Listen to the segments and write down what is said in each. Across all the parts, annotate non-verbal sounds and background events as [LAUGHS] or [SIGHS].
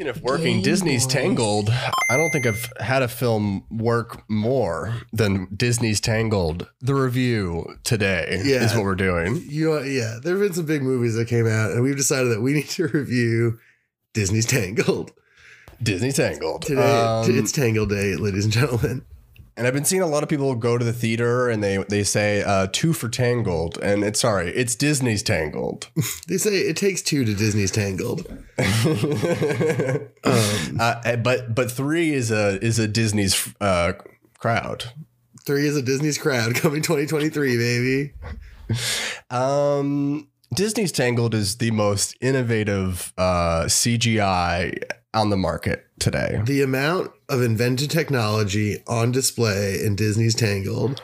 Speaking of working, Disney's Tangled. I don't think I've had a film work more than Disney's Tangled. The review today Yeah. is what we're doing. You know, yeah, there have been some big movies that came out, and we've decided that we [LAUGHS] need to review Disney's Tangled. Disney Tangled. Today, Um, it's Tangle Day, ladies and gentlemen. And I've been seeing a lot of people go to the theater and they they say uh, two for Tangled, and it's sorry, it's Disney's Tangled. [LAUGHS] They say it takes two to Disney's Tangled. Um, [LAUGHS] uh, but but three is a is a Disney's uh, crowd. three is a Disney's crowd [LAUGHS] coming 2023, baby. Um, Disney's Tangled is the most innovative uh, CGI on the market today. The amount of invented technology on display in Disney's Tangled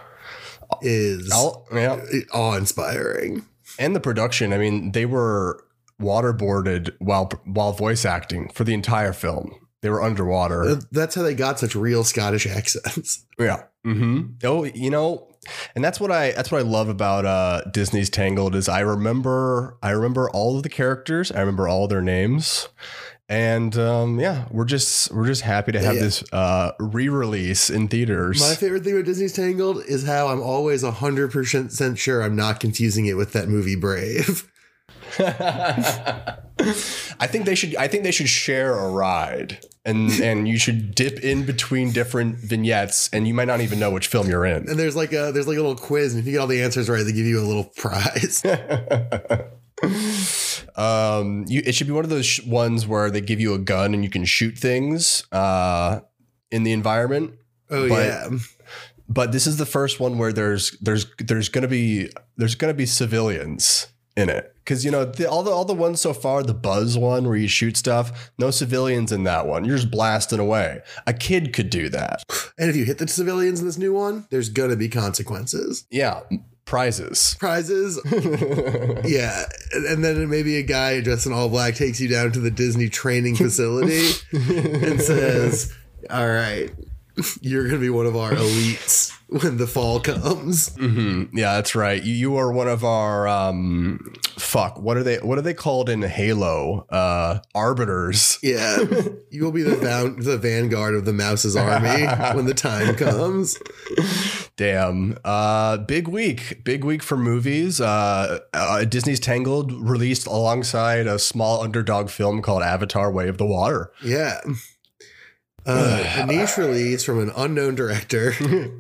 is yeah, awe inspiring. and the production. I mean, they were waterboarded while while voice acting for the entire film. They were underwater. That's how they got such real Scottish accents. [LAUGHS] Yeah. hmm Oh, you know, and that's what I that's what I love about uh, Disney's Tangled is I remember I remember all of the characters. I remember all their names. And um, yeah, we're just we're just happy to have Yeah. this uh, re-release in theaters. My favorite thing about Disney's Tangled is how I'm always 100% sure I'm not confusing it with that movie Brave. [LAUGHS] [LAUGHS] I think they should. I think they should share a ride, and and you should dip in between different vignettes, and you might not even know which film you're in. And there's like a there's like a little quiz, and if you get all the answers right, they give you a little [LAUGHS] prize. Um, you, it should be one of those sh- ones where they give you a gun and you can shoot things uh, in the environment. Oh But- yeah, But this is the first one where there's there's there's gonna be there's gonna be civilians in it. Because you know the, all the all the ones so far the buzz one where you shoot stuff no civilians in that one. You're just blasting away. A kid could do that. And if you hit the civilians in this new one, there's gonna be consequences, yeah prizes prizes. [LAUGHS] yeah, and, then maybe a guy dressed in all black takes you down to the Disney training facility and says, "All right, you're gonna be one of our elites when the fall comes." Mhm. Yeah, that's right. You, you are one of our um fuck. What are they what are they called in Halo? Uh arbiters. Yeah, you will be the [LAUGHS] van- the vanguard of the Mouse's army when the time comes. [LAUGHS] Damn. Uh big week. Big week for movies. Uh, uh Disney's Tangled released alongside a small underdog film called Avatar Way of the Water. Yeah. Uh, a niche release from an unknown director. [LAUGHS]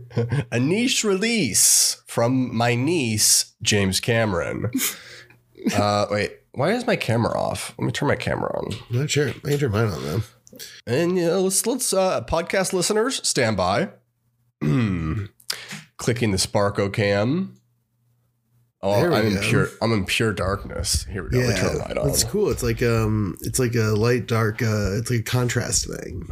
[LAUGHS] a niche release from my niece James Cameron. [LAUGHS] Uh wait, why is my camera off? Let me turn my camera on. I'm not sure. I can turn mine on though. And you know, let's let's uh, podcast listeners stand by. [CLEARS THROAT] Clicking the Sparko cam. Oh, we I'm in go. pure. I'm in pure darkness. Here we go. Let me turn the light on. it's cool. It's like um, it's like a light dark. Uh, it's like a contrast thing.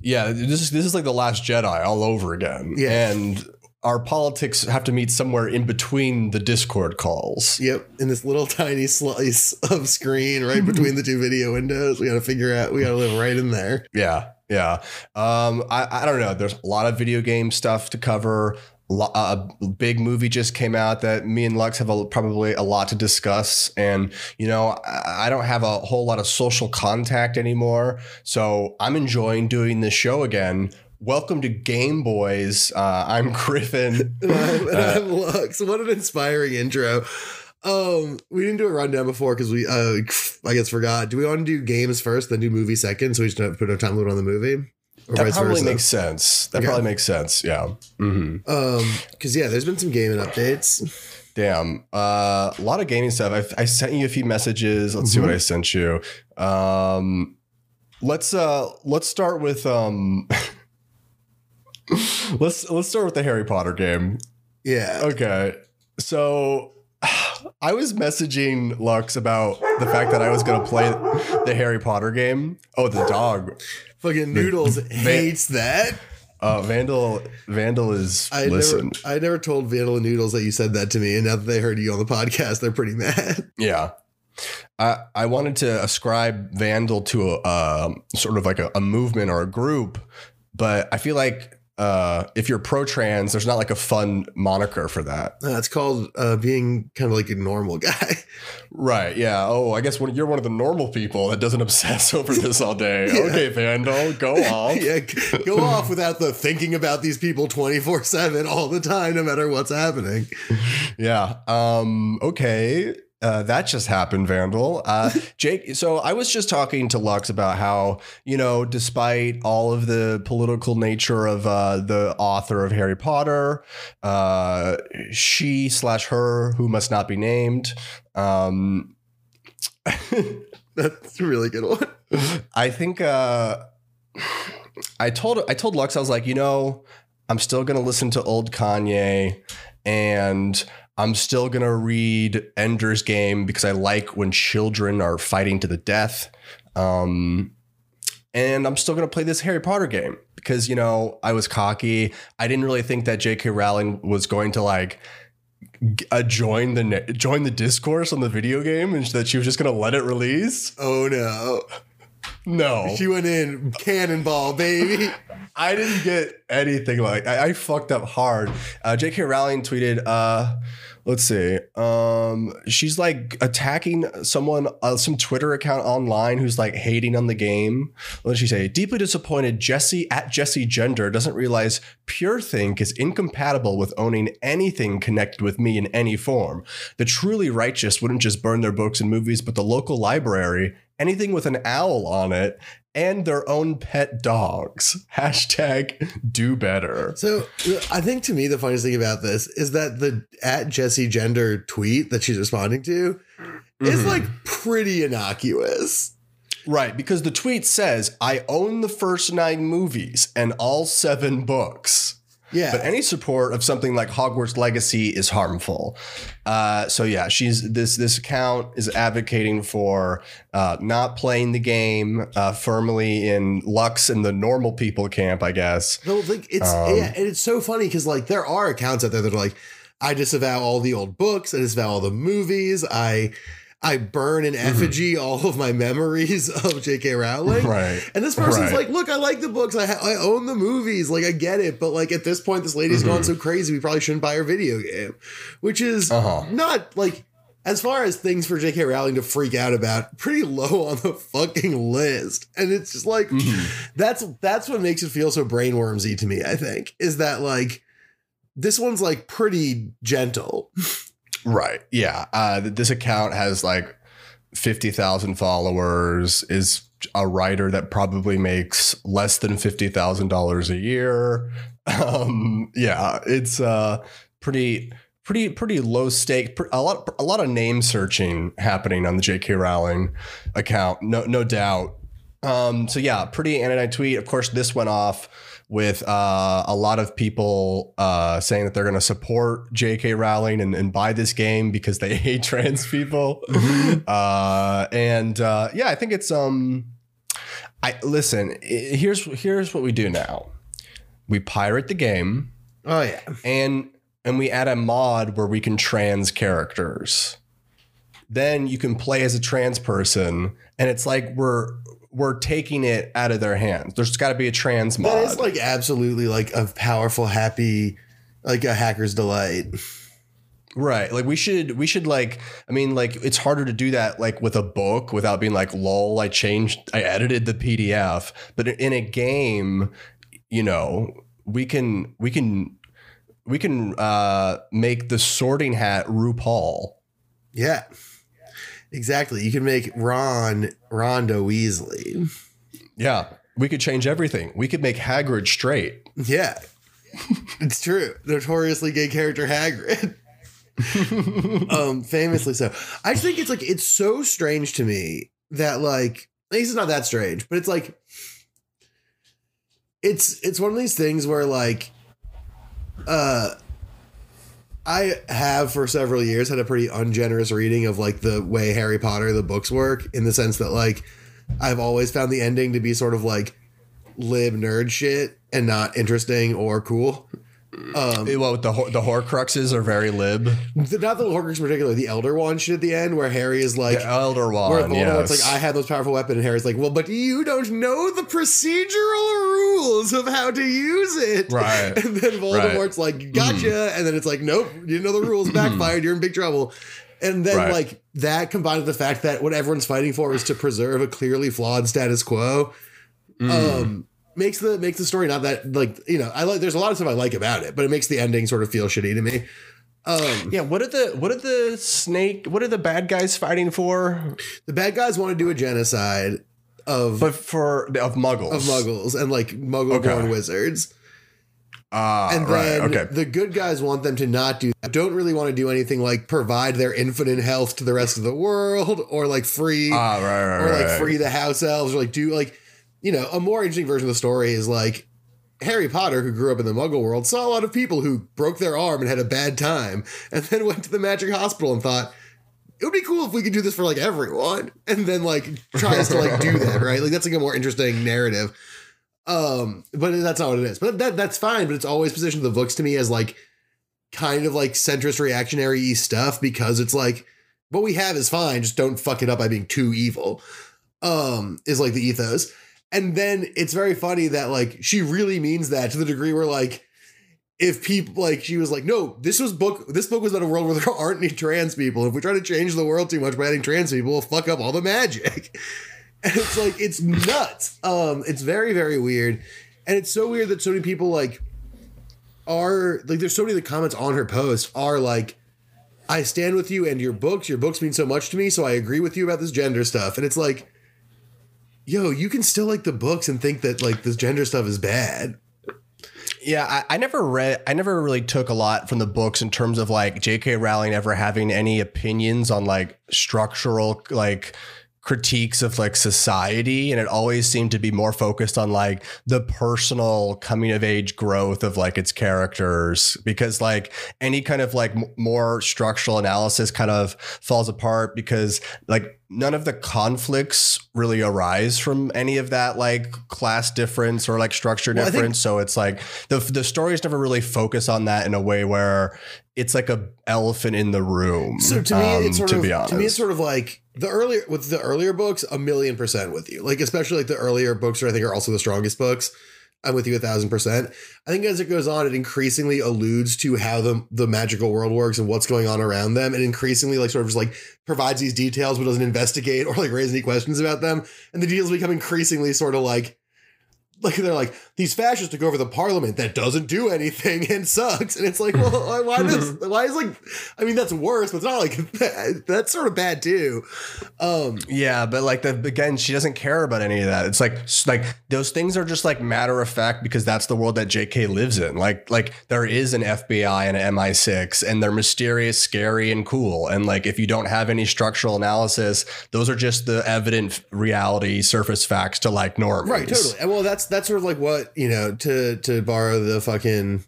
Yeah, this is this is like the Last Jedi all over again. Yeah. and our politics have to meet somewhere in between the Discord calls. Yep, in this little tiny slice of screen right [LAUGHS] between the two video windows, we got to figure out. We got to live right in there. Yeah, yeah. Um, I, I don't know. There's a lot of video game stuff to cover. A big movie just came out that me and Lux have a, probably a lot to discuss. And, you know, I don't have a whole lot of social contact anymore. So I'm enjoying doing this show again. Welcome to Game Boys. Uh, I'm [LAUGHS] Griffin. And I'm, and I'm Lux. What an inspiring intro. Um, we didn't do a rundown before because we, uh, I guess forgot. Do we want to do games first, then do movie second, so we just don't put no time limit on the movie, or That probably makes sense. That Okay. probably makes sense. Yeah. hmm Um, because yeah, there's been some gaming updates. Damn. Uh, a lot of gaming stuff. I, I sent you a few messages. Let's see what I sent you. Um, let's uh, let's start with um, [LAUGHS] let's let's start with the Harry Potter game. Yeah, Okay. So I was messaging Lux about the fact that I was going to play the Harry Potter game. Oh, the dog. fucking Noodles hates that. Uh, Vandal Vandal is I listen. never, I never told Vandal and Noodles that you said that to me, and now that they heard you on the podcast, they're pretty mad. [LAUGHS] Yeah. I, I wanted to ascribe Vandal to a um, sort of like a, a movement or a group, but I feel like uh, if you're pro trans, there's not like a fun moniker for that. Uh, it's called uh, being kind of like a normal [LAUGHS] guy. Right. Yeah. Oh, I guess when you're one of the normal people that doesn't obsess [LAUGHS] over this all day. [LAUGHS] Yeah. Okay, Vandal, go off. yeah, go off without the thinking about these people 24 7 all the time, no matter what's happening. Yeah. Um, okay. Uh, that just happened, Vandal. Uh, [LAUGHS] Jake, so I was just talking to Lux about how, you know, despite all of the political nature of uh, the author of Harry Potter, uh, she slash her, who must not be named, um, [LAUGHS] That's a really good one. I think uh, I told I told Lux I was like, you know, I'm still gonna listen to old Kanye, and I'm still gonna read Ender's Game because I like when children are fighting to the death. Um, and I'm still gonna play this Harry Potter game because you know I was cocky. I didn't really think that J.K. Rowling was going to like uh, join the join the discourse on the video game and that she was just gonna let it release. Oh no. No, She went in cannonball, baby. [LAUGHS] I didn't get anything like I, I fucked up hard. Uh, J.K. Rowling tweeted, uh, let's see, um, she's like attacking someone, uh, some Twitter account online who's like hating on the game. What did she say? Deeply disappointed. Jessie at Jessie Gender doesn't realize Pure Think is incompatible with owning anything connected with me in any form. The truly righteous wouldn't just burn their books and movies, but the local library, anything with an owl on it, and their own pet dogs. [LAUGHS] Hashtag do better. So I think to me the funniest thing about this is that the at Jessie Gender tweet that she's responding to is Mhm. like pretty innocuous. Right, because the tweet says, I own the first nine movies and all seven books. Yeah. But any support of something like Hogwarts Legacy is harmful. Uh, so yeah, she's this this account is advocating for uh, not playing the game uh, firmly in Lux and the normal people camp, I guess. No, like it's Um, yeah, and it's so funny because like there are accounts out there that are like, I disavow all the old books, I disavow all the movies, I I burn in effigy all of my memories [LAUGHS] of J.K. Rowling. Right. And this person's Right. like, look, I like the books. I, ha- I own the movies. Like, I get it. But, like, at this point, this lady's Mm-hmm. gone so crazy, we probably shouldn't buy her video game. Which is Uh-huh. not, like, as far as things for J.K. Rowling to freak out about, pretty low [LAUGHS] on the fucking list. And it's just like, Mm-hmm. that's that's what makes it feel so brainwormsy to me, I think, is that, like, this one's, like, pretty gentle. Right. Yeah. Uh, this account has like 50,000 followers, is a writer that probably makes less than $50,000 a year. Um, yeah, it's uh, pretty. Pretty, pretty low stake. A lot, a lot of name searching happening on the J.K. Rowling account. No, no doubt. Um, so yeah, pretty anodyne tweet. Of course, this went off with uh, a lot of people uh, saying that they're going to support J.K. Rowling and, and buy this game because they [LAUGHS] hate trans people. uh, and uh, yeah, I think it's um, I listen. Here's here's what we do now. We pirate the game Oh, yeah. and and we add a mod where we can trans characters. Then you can play as a trans person, and it's like we're we're taking it out of their hands. There's got to be a trans mod. That is, like, absolutely, like, a powerful, happy, like, a hacker's delight. Right. Like we should we should like I mean like it's harder to do that like with a book without being like lol I changed I edited the PDF but in a game you know we can we can we can uh make the sorting hat RuPaul. Yeah. Exactly. You can make Ron Rondo Weasley. Yeah. We could change everything. We could make Hagrid straight. Yeah. [LAUGHS] it's true. Notoriously gay character Hagrid. [LAUGHS] um, famously so. I just think it's like it's so strange to me that like at least it's not that strange, but it's like it's it's one of these things where like uh I have for several years had a pretty ungenerous reading of like the way Harry Potter the books work in the sense that like I've always found the ending to be sort of like lib nerd shit and not interesting or cool. Um, Well, the the Horcruxes are very lib. the, not the Horcrux in particular, the Elder Wand shit at the end, where Harry is like, the Elder where Wand, Voldemort's yes. like, I have this powerful weapon, and Harry's like, well, but you don't know the procedural rules of how to use it. [LAUGHS] Right. And then Voldemort's like, gotcha. And then it's like, nope, you know the rules, backfired, you're in big trouble. And then, Right. like, that combined with the fact that what everyone's fighting for is to preserve a clearly flawed status quo, um, makes the makes the story not that like you know I like. There's a lot of stuff I like about it, but it makes the ending sort of feel shitty to me. Um, yeah, what are the what are the snake? What are the bad guys fighting for? the bad guys want to do a genocide of But for of Muggles. of muggles and like muggle born Okay. wizards. Ah, And right. then Okay. the good guys want them to not do that. Don't really want to do anything like provide their infinite health to the rest of the world or like free Ah, right, right, or like free the house elves or like do like you know, a more interesting version of the story is like Harry Potter, who grew up in the Muggle world, saw a lot of people who broke their arm and had a bad time, and then [LAUGHS] went to the magic hospital and thought, it would be cool if we could do this for like everyone. And then like tries to like do that, right? Like that's like a more interesting narrative. Um, but that's not what it is. But that that's fine, but it's always positioned the books to me as like kind of like centrist reactionary stuff because it's like what we have is fine, just don't fuck it up by being too evil. Um, is like the ethos. And then it's very funny that like she really means that to the degree where like if people like she was like, no, this was book this book was about a world where there [LAUGHS] aren't any trans people. If we try to change the world too much by adding trans people, we'll fuck up all the magic. [LAUGHS] And it's like it's nuts. Um, it's very, very weird. And it's so weird that so many people like are like there's so many of the comments on her post are like I stand with you and your books. Your books mean so much to me, so I agree with you about this gender stuff. And it's like, yo, you can still like the books and think that like this gender stuff is bad. Yeah, I, I never read. I never really took a lot from the books in terms of like J.K. Rowling ever having any opinions on like structural like critiques of like society and it always seemed to be more focused on like the personal coming of age growth of like its characters because like any kind of like m- more structural analysis kind of falls apart because like none of the conflicts really arise from any of that like class difference or like structure Well, I think- difference. So it's like the the stories never really focus on that in a way where it's like a elephant in the room So to me, um, it's sort to of be honest to me it's sort of like the earlier with the earlier books, a million percent with you. Like especially like the earlier books, are I think are also the strongest books. I'm with you a thousand percent. I think as it goes on, it increasingly alludes to how the the magical world works and what's going on around them, and increasingly like sort of just like provides these details but doesn't investigate or like raise any questions about them. And the details become increasingly sort of like like they're like these fascists took over the parliament that doesn't do anything and sucks and it's like well why- [LAUGHS] why does why is like i mean that's worse but it's not like [LAUGHS] that, that's sort of bad too um Yeah, but like the again, she doesn't care about any of that. It's like like those things are just like matter of fact because that's the world that J.K. lives in. Like like there is an FBI and an MI6, and they're mysterious, scary, and cool. And like if you don't have any structural analysis, those are just the evident reality surface facts to like normies. right totally and well that's that's sort of like what you know to to borrow the fucking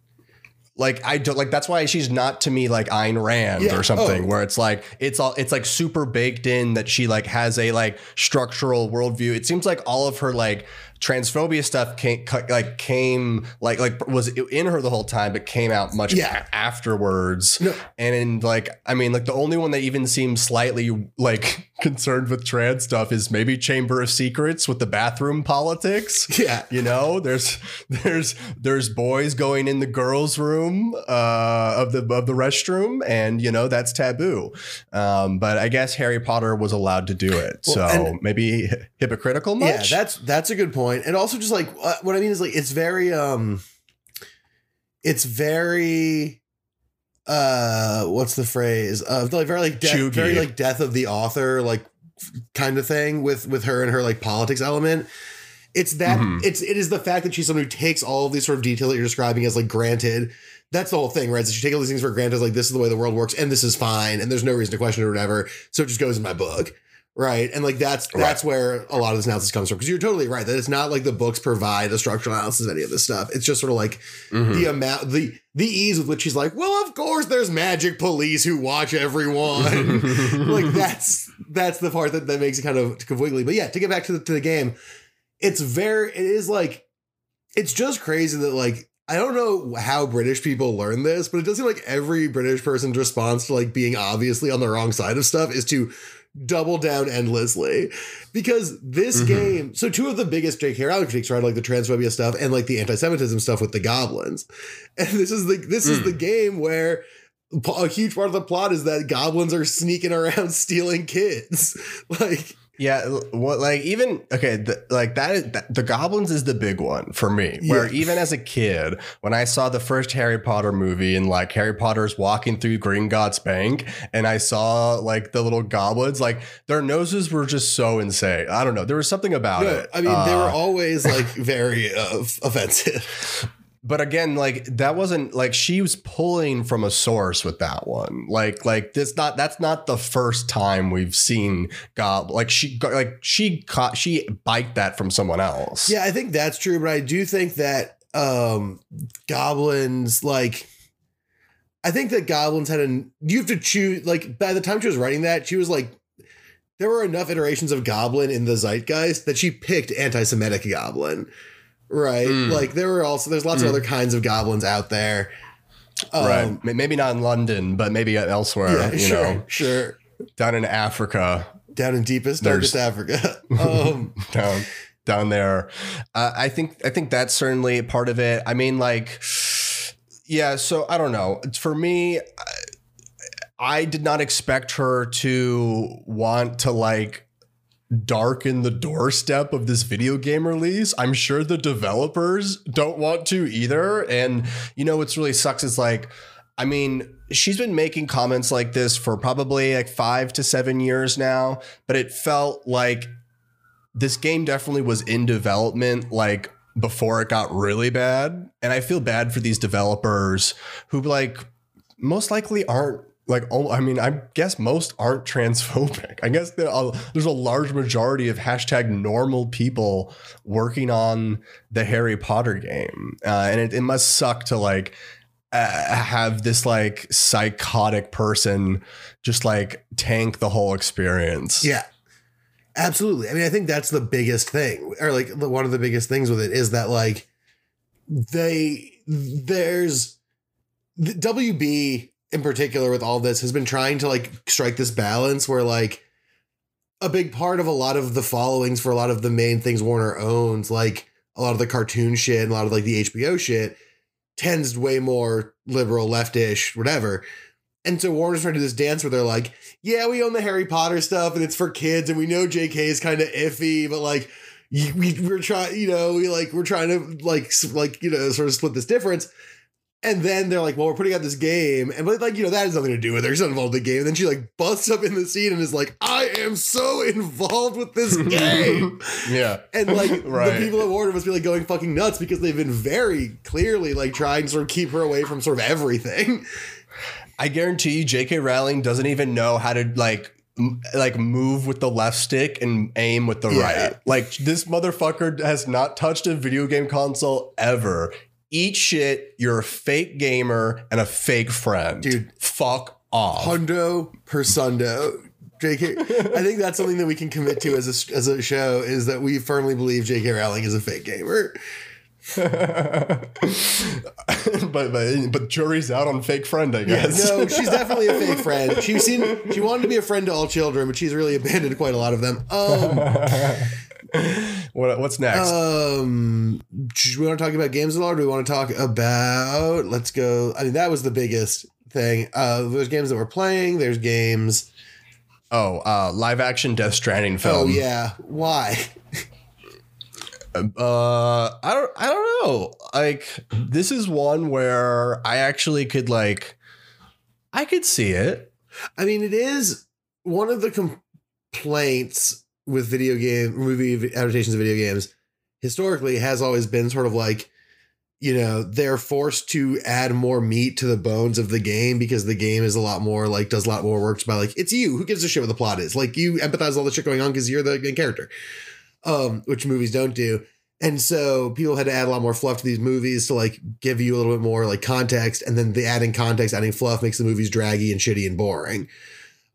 like I don't like that's why she's not to me like Ayn Rand Yeah. or something Oh. where it's like it's all it's like super baked in that she like has a like structural worldview. It seems like all of her like transphobia stuff came like came like like was in her the whole time but came out much Yeah. afterwards. No. and in like i mean like the only one that even seems slightly like [LAUGHS] concerned with trans stuff is maybe chamber of secrets with the bathroom politics. Yeah. You know there's there's there's boys going in the girls room uh of the of the restroom and you know that's taboo. Um but i guess harry potter was allowed to do it. Well, so maybe hypocritical yeah that's that's a good point and also just like uh, what i mean is like it's very um it's very uh what's the phrase? Uh like very like death, Chuggy. very like death of the author like kind of thing with with her and her like politics element. It's that Mhm. it's it is the fact that she's someone who takes all of these sort of detail that you're describing as like granted. That's the whole thing right? So she take all these things for granted like this is the way the world works and this is fine and there's no reason to question it or whatever. So it just goes in my book right and like that's that's where a lot of this analysis comes from because you're totally right that it's not like the books provide a structural analysis of any of this stuff. It's just sort of like Mhm. the amount the the ease with which she's like well of course there's magic police who watch everyone. [LAUGHS] Like that's that's the part that, that makes it kind of wiggly but yeah to get back to the, to the game it's very it is like it's just crazy that like I don't know how British people learn this, but it does seem like every British person's response to like being obviously on the wrong side of stuff is to double down endlessly because this Mhm. game so two of the biggest J.K. Rowling critiques are like the transphobia stuff and like the anti-Semitism stuff with the goblins [LAUGHS] and this is the this is Mm. the game where a huge part of the plot is that goblins are sneaking around [LAUGHS] stealing kids [LAUGHS] like Yeah, what like even okay, the, like that is that, the goblins is the big one for me. Where Yeah. even as a kid, when I saw the first Harry Potter movie and like Harry Potter's walking through Gringotts Bank, and I saw like the little goblins, like their noses were just so insane. I don't know, there was something about no, it. I mean they Uh, were always like very uh, offensive [LAUGHS] but again like that wasn't like she was pulling from a source with that one like like this not that's not the first time we've seen gob like she like she caught she biked that from someone else Yeah, I think that's true, but I do think that um goblins like I think that goblins had an you have to choose like by the time she was writing that, she was like there were enough iterations of goblin in the zeitgeist that she picked anti-Semitic goblin. Right? Mm. Like there were also there's lots of Mm. other kinds of goblins out there. Um, right maybe not in london but maybe elsewhere Yeah, you sure, know sure. down in africa Down in deepest, darkest Africa. [LAUGHS] Um down down there uh, i think i think that's certainly part of it i mean like yeah so i don't know for me I, I did not expect her to want to like darken the doorstep of this video game release i'm sure the developers don't want to either and you know what's really sucks is like I mean, she's been making comments like this for probably like five to seven years now, but it felt like this game definitely was in development like before it got really bad. And I feel bad for these developers who like most likely aren't like oh I mean I guess most aren't transphobic. [LAUGHS] I guess there are, there's a large majority of hashtag normal people working on the Harry Potter game, uh, and it, it must suck to like uh, have this like psychotic person just like tank the whole experience. Yeah. Absolutely. I mean, I think that's the biggest thing, or like one of the biggest things with it is that like they there's the WB in particular with all this has been trying to like strike this balance where like a big part of a lot of the followings for a lot of the main things Warner owns, like a lot of the cartoon shit and a lot of like the HBO shit, tends way more liberal, leftish, whatever. And so Warner's trying to do this dance where they're like, yeah, we own the Harry Potter stuff and it's for kids, and we know JK is kind of iffy, but like we, we're trying, you know, we like we're trying to like like you know sort of split this difference. And then they're like, well, we're putting out this game, and but like you know that has nothing to do with her. She's not involved in the game. And then she like busts up in the scene and is like, I am so involved with this [LAUGHS] game. yeah. And like [LAUGHS] Right. the people at Warner must be like going fucking nuts because they've been very clearly like trying to sort of keep her away from sort of everything. I guarantee you, J.K. Rowling doesn't even know how to like like move with the left stick and aim with the Yeah. right. Like this motherfucker has not touched a video game console ever. Eat shit. You're a fake gamer and a fake friend, Dude. Fuck off. Hundo persundo. JK, I think that's something that we can commit to as a, as a show is that we firmly believe JK Rowling is a fake gamer. [LAUGHS] but, but but jury's out on fake friend, I Yeah, guess. no, [LAUGHS] she's definitely a fake friend. She's seen she wanted to be a friend to all children, but she's really abandoned quite a lot of them. Um, [LAUGHS] what, what's next? um, do we want to talk about games? Or do we want to talk about? Let's go. I mean, that was the biggest thing. Uh, there's games that we're playing. There's games. oh, uh, live action Death Stranding film. Oh yeah, why? [LAUGHS] Uh, I don't, I don't know. Like, this is one where I actually could like, I could see it. I mean, it is one of the complaints with video game movie adaptations of video games historically has always been sort of like you know they're forced to add more meat to the bones of the game because the game is a lot more like does a lot more work by like it's you. Who gives a shit what the plot is? Like you empathize all the shit going on because you're the main character um which movies don't do. And so people had to add a lot more fluff to these movies to like give you a little bit more like context. And then the adding context adding fluff makes the movies draggy and shitty and boring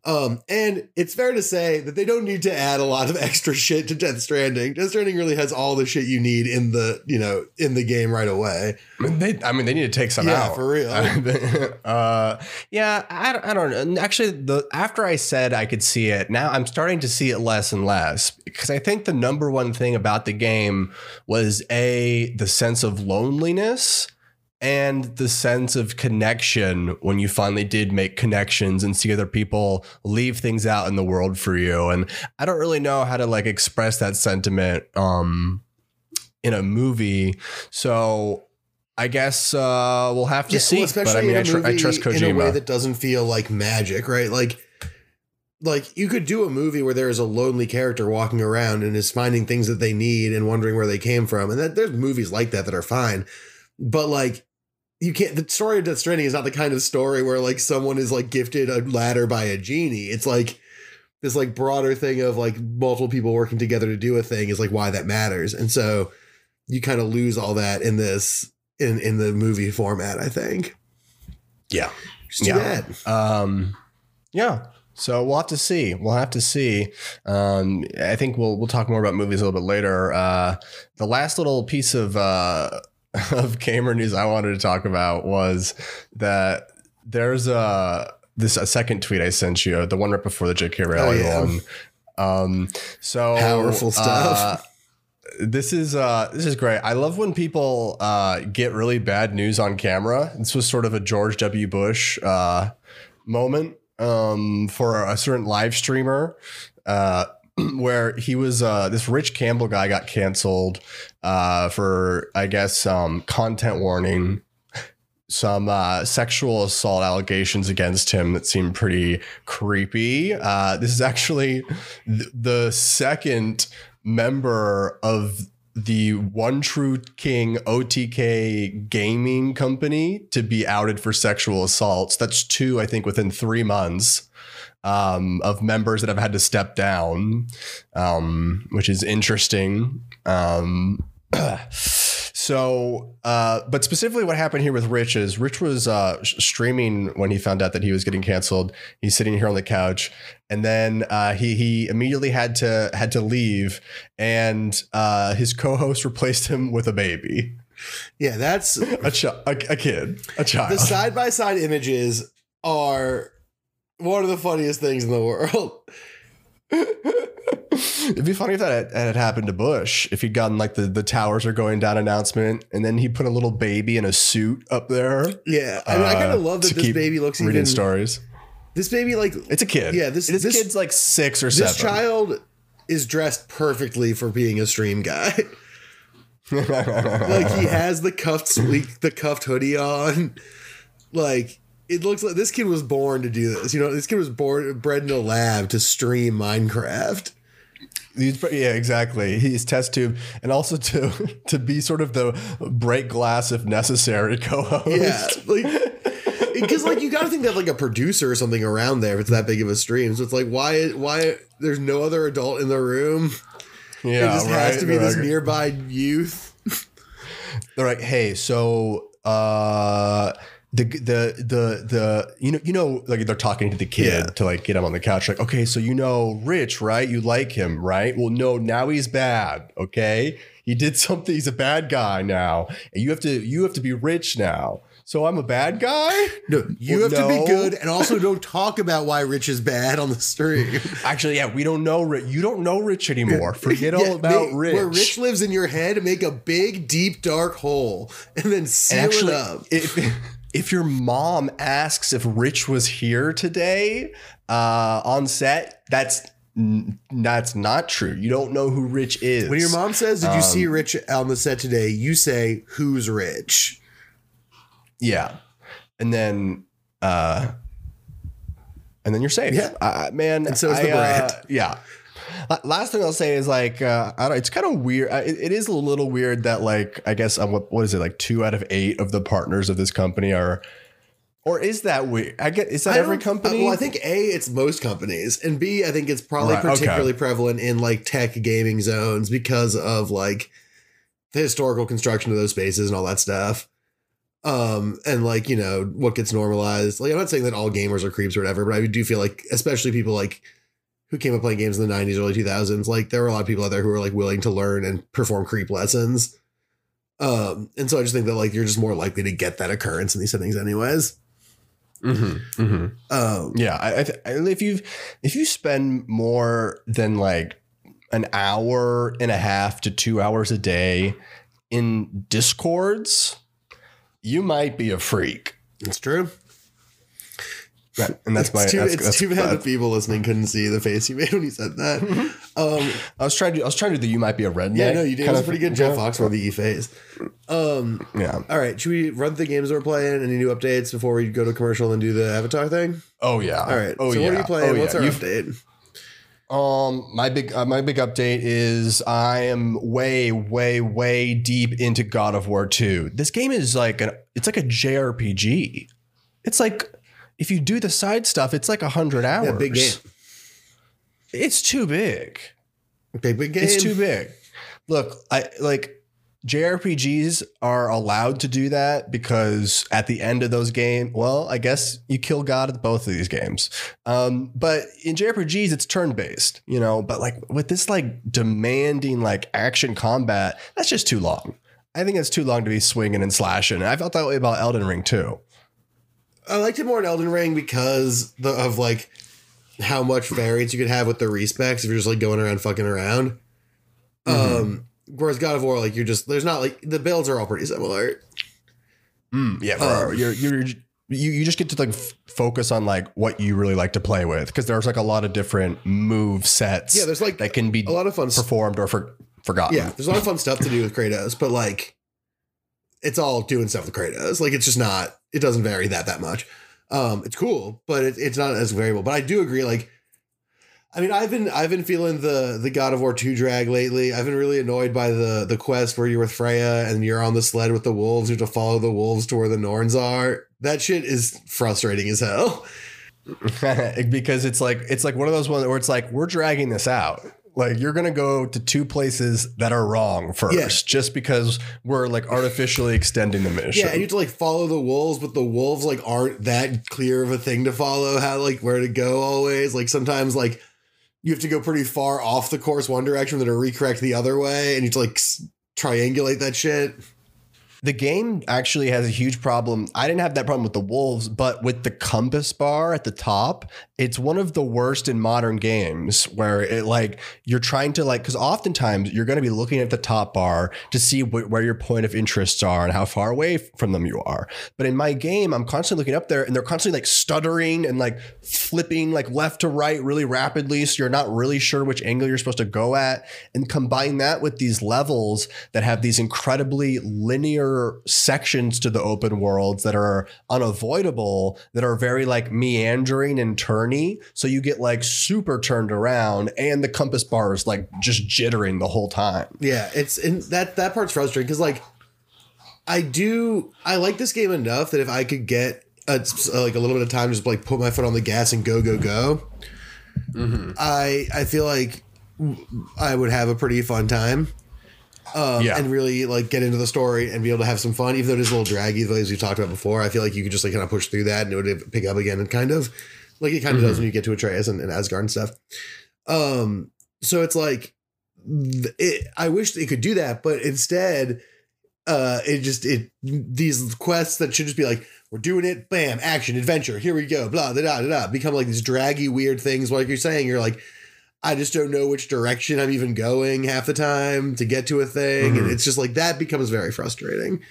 Um, and it's fair to say that they don't need to add a lot of [LAUGHS] extra shit to Death Stranding. Death Stranding really has all the shit you need in the you know in the game right away. I mean, they, I mean, they need to take some Yeah, out for real. [LAUGHS] uh, yeah, I, don't- I don't know. Actually, the after I said I could see it, now I'm starting to see it less and less because I think the number one thing about the game was a the sense of loneliness and the sense of connection when you finally did make connections and see other people leave things out in the world for you. And I don't really know how to like express that sentiment um in a movie. So I guess uh we'll have to Yeah, see. well, but I especially mean, in I, tr- I trust in a way that doesn't feel like magic, right? Like, like you could do a movie where there is a lonely character walking around and is finding things that they need and wondering where they came from, and that there's movies like that that are fine, but like. You can't. The story of Death Stranding is not the kind of story where like someone is like gifted a ladder by a genie. It's like this like broader thing of like multiple people working together to do a thing is like why that matters, and so you kind of lose all that in this in in the movie format. I think. yeah. Yeah. Um, yeah. So we'll have to see. We'll have to see. Um, I think we'll we'll talk more about movies a little bit later. Uh, the last little piece of uh, [LAUGHS] of gamer news I wanted to talk about was that there's a this a second tweet I sent you, the one right before the J.K. Rowling yeah. one. Um, so Powerful stuff. uh, [LAUGHS] this is uh this is great. I love when people uh get really bad news on camera. This was sort of a George W. Bush uh moment um for a certain live streamer uh [CLEARS THROAT] where he was uh this Rich Campbell guy got canceled uh for I guess um content warning some uh, sexual assault allegations against him that seem pretty creepy. Uh, this is actually th- the second member of the One True King OTK gaming company to be outed for sexual assaults. That's two, I think, within three months um, of members that have had to step down, um, which is interesting. Um, [CLEARS THROAT] so, uh, but specifically, what happened here with Rich is Rich was uh, sh- streaming when he found out that he was getting canceled. He's sitting here on the couch, and then uh, he he immediately had to had to leave, and uh, his co-host replaced him with a baby, Yeah, that's [LAUGHS] a, ch- a, a kid, a child. the side by side images are one of the funniest things in the world. [LAUGHS] It'd be funny if that had, had happened to Bush. If he'd gotten like the the towers are going down announcement, and then he put a little baby in a suit up there. Yeah, I mean, I kind uh, of love that this baby looks reading even. stories. This baby, like It's a kid. Yeah, this- this, this- kid's like six or seven. this child, is dressed perfectly for being a stream guy. [LAUGHS] like he [LAUGHS] has the cuffed sleek, the cuffed hoodie on. Like it looks like this kid was born to do this. You know, this kid was born bred in a lab to stream Minecraft. He's, yeah, exactly. He's test tube, and also to [LAUGHS] to be sort of the break glass if necessary [LAUGHS] co-host. Yeah, like because like you got to think that like a producer or something around there if it's that big of a stream. So it's like why why there's no other adult in the room. yeah. it just has to be They're this like- nearby youth. They're like, hey, so uh, the the the the you know you know like they're talking to the kid Yeah. to like get him on the couch. Like, okay, so you know Rich, right? You like him, right? Well, no, now he's bad. Okay, he did [LAUGHS] something. He's a bad guy now, and you have to you have to be rich now. So I'm a bad guy. No, you Well, have to be good, and also [LAUGHS] don't talk about why Rich is bad on the stream. Actually, yeah, we don't know Rich. You don't know Rich anymore. [LAUGHS] Forget Yeah, all about Rich. Where Rich lives in your head, make a big, deep, dark hole, and then seal And actually, it up. if if your mom asks if Rich was here today uh, on set, that's that's not true. You don't know who Rich is. When your mom says, "Did you Um, see Rich on the set today?" You say, "Who's Rich?" yeah, and then uh, and then you're safe. Yeah. uh, man. And so is the I, uh, brand. yeah. La- Last thing I'll say is like uh, I don't. It's kind of weird. It, it is a little weird that like I guess what what is it like two out of eight of the partners of this company are, or is that weird? I get is that every company? well, I think A, it's most companies, and B, I think it's probably Right, okay. particularly prevalent in like tech gaming zones because of like the historical construction of those spaces and all that stuff. Um, and like, you know, what gets normalized. Like, I'm not saying that all gamers are creeps or whatever, but I do feel like, especially people like who came up playing games in the 90s, early 2000s, like there were a lot of people out there who were like willing to learn and perform creep lessons. Um, and so I just think that like you're just more likely to get that occurrence in these settings, anyways. Mm-hmm, mm-hmm. Um, Yeah, I, I if you if you spend more than like an hour and a half to two hours a day in discords, you might be a freak. it's true. Right, and that's my. it's too, that's, it's that's- too bad the people listening couldn't see the face you made when you said that. [LAUGHS] um, I was trying to. I was trying to do the. You might be a redneck. yeah, no, you did. It was of- pretty good. Jeff Foxworthy e face. Um, Yeah. all right, should we run the games we're playing? Any new updates before we go to commercial and do the Avatar thing? Oh yeah. All right. Oh so yeah. what are you playing? Oh, What's yeah. our You've- update? Um, my big uh, my big update is I am way way way deep into God of War 2. This game is like an it's like a JRPG. It's like if you do the side stuff, it's like a hundred hours. Yeah, big game. It's too big. Big big game. It's too big. Look, I like JRPGs are allowed to do that because at the end of those games, well, I guess you kill God at both of these games. Um, but in JRPGs, it's turn based, you know. But like with this like demanding like action combat, that's just too long. I think it's too long to be swinging and slashing. And I felt that way about Elden Ring too. I liked it more in Elden Ring because the, of like how much variance you could have with the respecs if you're just like going around fucking around. Mm-hmm. Um, whereas God of War, like you're just there's not like the builds are all pretty similar. Mm, yeah, Um, you're, you're you you just get to like f- focus on like what you really like to play with because there's like a lot of different move sets. Yeah, there's like that can be a lot of fun. Performed or for, forgotten. Yeah, there's a lot of fun stuff to do with Kratos, but like it's all doing stuff with Kratos. Like it's just not. It doesn't vary that that much. Um, it's cool, but it, it's not as variable. But I do agree. Like, I mean, I've been I've been feeling the the God of War two drag lately. I've been really annoyed by the the quest where you're with Freya and you're on the sled with the wolves. You have to follow the wolves to where the Norns are. That shit is frustrating as hell. [LAUGHS] because it's like it's like one of those ones where it's like we're dragging this out. Like you're gonna go to two places that are wrong first, Yeah. just because we're like artificially extending the mission. Yeah, and you have to like follow the wolves, but the wolves like aren't that clear of a thing to follow. How like where to go always. Like sometimes like you have to go pretty far off the course one direction, then to recorrect the other way, and you have to like s- triangulate that shit. The game actually has a huge problem. I didn't have that problem with the wolves, but with the compass bar at the top, it's one of the worst in modern games where it like you're trying to like because oftentimes you're going to be looking at the top bar to see wh- where your point of interests are and how far away from them you are. But in my game, I'm constantly looking up there and they're constantly like stuttering and like flipping like left to right really rapidly, so you're not really sure which angle you're supposed to go at. And combine that with these levels that have these incredibly linear sections to the open worlds that are unavoidable, that are very like meandering and turny. So you get like super turned around and the compass bar is like just jittering the whole time. Yeah, it's and that that part's frustrating because like I do I like this game enough that if I could get a, like a little bit of time just like put my foot on the gas and go go go, mm-hmm. I I feel like I would have a pretty fun time. Um, Yeah. and really like get into the story and be able to have some fun, even though it is a little draggy, as we talked about before. I feel like you could just like kind of push through that and it would pick up again and kind of like it kind of does when you get to Atreus and, and Asgard and stuff. Um, so it's like it, I wish it could do that, but instead, uh, it just it these quests that should just be like we're doing it, bam, action, adventure, here we go, blah da da da da, become like these draggy weird things. Like you're saying, you're like, I just don't know which direction I'm even going half the time to get to a thing, and Mhm. it's just like that becomes very frustrating.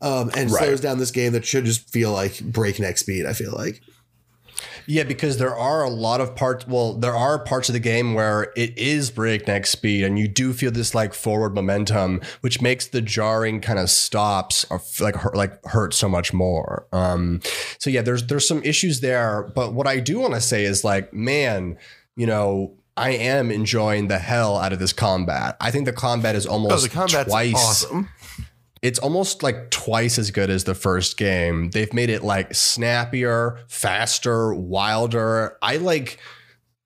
Um, and Right. slows down this game that should just feel like breakneck speed. I feel like. Yeah, because there are a lot of parts. Well, there are parts of the game where it is breakneck speed, and you do feel this like forward momentum, which makes the jarring kind of stops of, like hurt, like hurt so much more. Um, so yeah, there's there's some issues there. But what I do want to say is like, man, you know. I am enjoying the hell out of this combat. I think the combat is oh, almost Oh, twice awesome. it's almost like twice as good as the first game. They've made it like snappier, faster, wilder. I like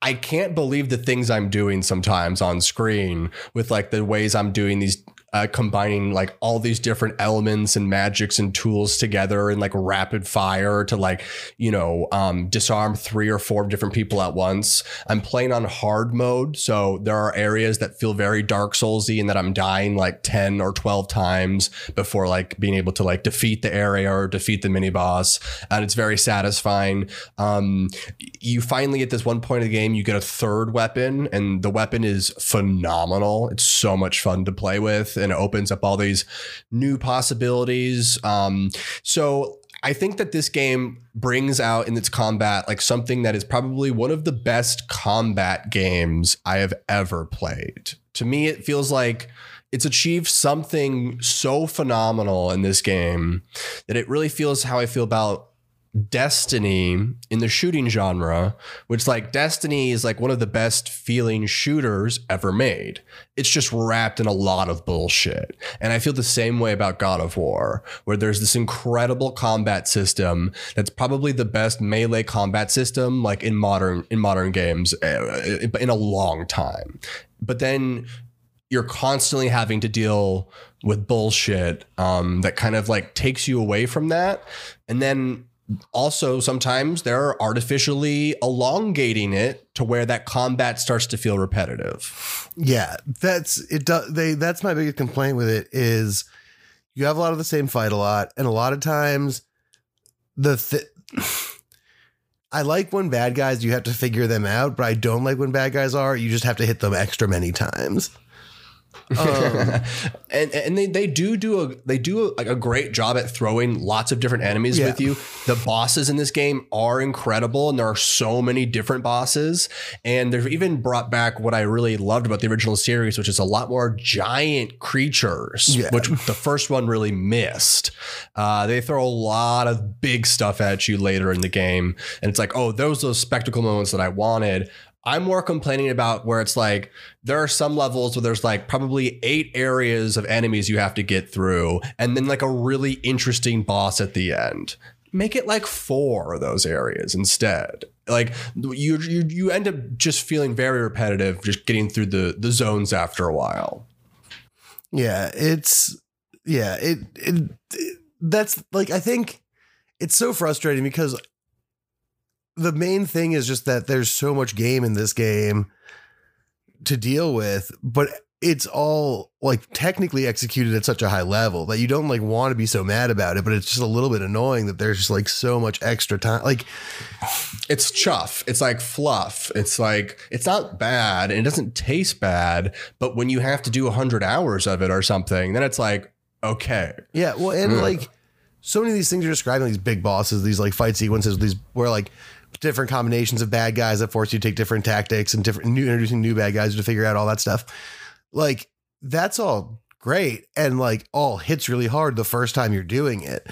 I can't believe the things I'm doing sometimes on screen with like the ways I'm doing these uh, combining like all these different elements and magics and tools together in like rapid fire to like you know um, disarm three or four different people at once. I'm playing on hard mode, so there are areas that feel very Dark Soulsy and that I'm dying like ten or twelve times before like being able to like defeat the area or defeat the mini boss, and it's very satisfying. Um, you finally at this one point of the game you get a third weapon, and the weapon is phenomenal. It's so much fun to play with and it opens up all these new possibilities. Um, so I think that this game brings out in its combat like something that is probably one of the best combat games I have ever played. To me, it feels like it's achieved something so phenomenal in this game that it really feels how I feel about Destiny in the shooting genre, which like Destiny is like one of the best feeling shooters ever made. It's just wrapped in a lot of bullshit. And I feel the same way about God of War, where there's this incredible combat system that's probably the best melee combat system like in modern in modern games uh, in a long time. But then you're constantly having to deal with bullshit um, that kind of like takes you away from that. And then also sometimes they're artificially elongating it to where that combat starts to feel repetitive. Yeah, that's it. They? That's my biggest complaint with it is you have a lot of the same fight a lot, and a lot of times the. Th- [SIGHS] I like when bad guys you have to figure them out, but I don't like when bad guys are you just have to hit them extra many times. Um, [LAUGHS] and and they, they do do a they do a, like a great job at throwing lots of different enemies Yeah. with you. The bosses in this game are incredible, and there are so many different bosses. And they've even brought back what I really loved about the original series, which is a lot more giant creatures, Yeah. which the first one really missed. Uh, they throw a lot of big stuff at you later in the game, and it's like, oh, those are those spectacle moments that I wanted. I'm more complaining about where it's like there are some levels where there's like probably eight areas of enemies you have to get through, and then like a really interesting boss at the end. Make it like four of those areas instead. Like you, you, you end up just feeling very repetitive, just getting through the the zones after a while. Yeah, it's yeah, it, it it that's like I think it's so frustrating because the main thing is just that there's so much game in this game to deal with, but it's all like technically executed at such a high level that you don't like want to be so mad about it, but it's just a little bit annoying that there's just like so much extra time. Like It's chuff. It's like fluff. It's like it's not bad and it doesn't taste bad, but when you have to do a 100 hours of it or something, then it's like okay. Yeah, well, and Yeah. like so many of these things you're describing, these big bosses, these like fight sequences, these where like different combinations of bad guys that force you to take different tactics and different new introducing new bad guys to figure out all that stuff. Like that's all great and like all hits really hard the first time you're doing it,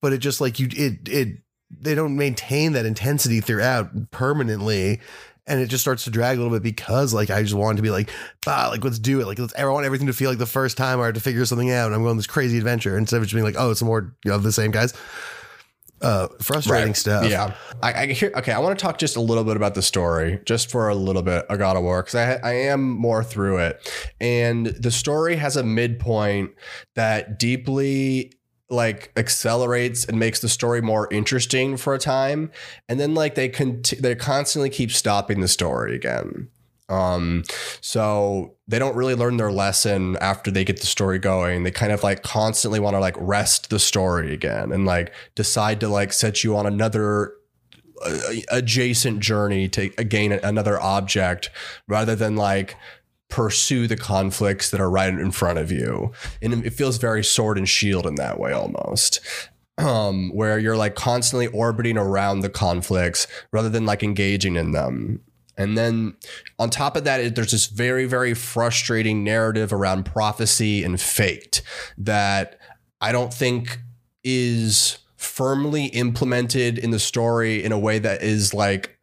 but it just like you it it they don't maintain that intensity throughout permanently. And it just starts to drag a little bit because, like, I just wanted to be like, bah, like, let's do it. Like, let's, I want everything to feel like the first time I had to figure something out. And I'm going on this crazy adventure instead of just being like, oh, it's more you know, the same guys. Uh, frustrating stuff. Yeah. I, I hear, okay. I want to talk just a little bit about the story, just for a little bit of God of War, because I, I am more through it. And the story has a midpoint that deeply like accelerates and makes the story more interesting for a time and then like they cont- they constantly keep stopping the story again um so they don't really learn their lesson after they get the story going. They kind of like constantly want to like rest the story again and like decide to like set you on another uh, adjacent journey to gain another object rather than like pursue the conflicts that are right in front of you. And it feels very sword and shield in that way almost. Um where you're like constantly orbiting around the conflicts rather than like engaging in them and then on top of that, it- there's this very, very frustrating narrative around prophecy and fate that I don't think is firmly implemented in the story in a way that is like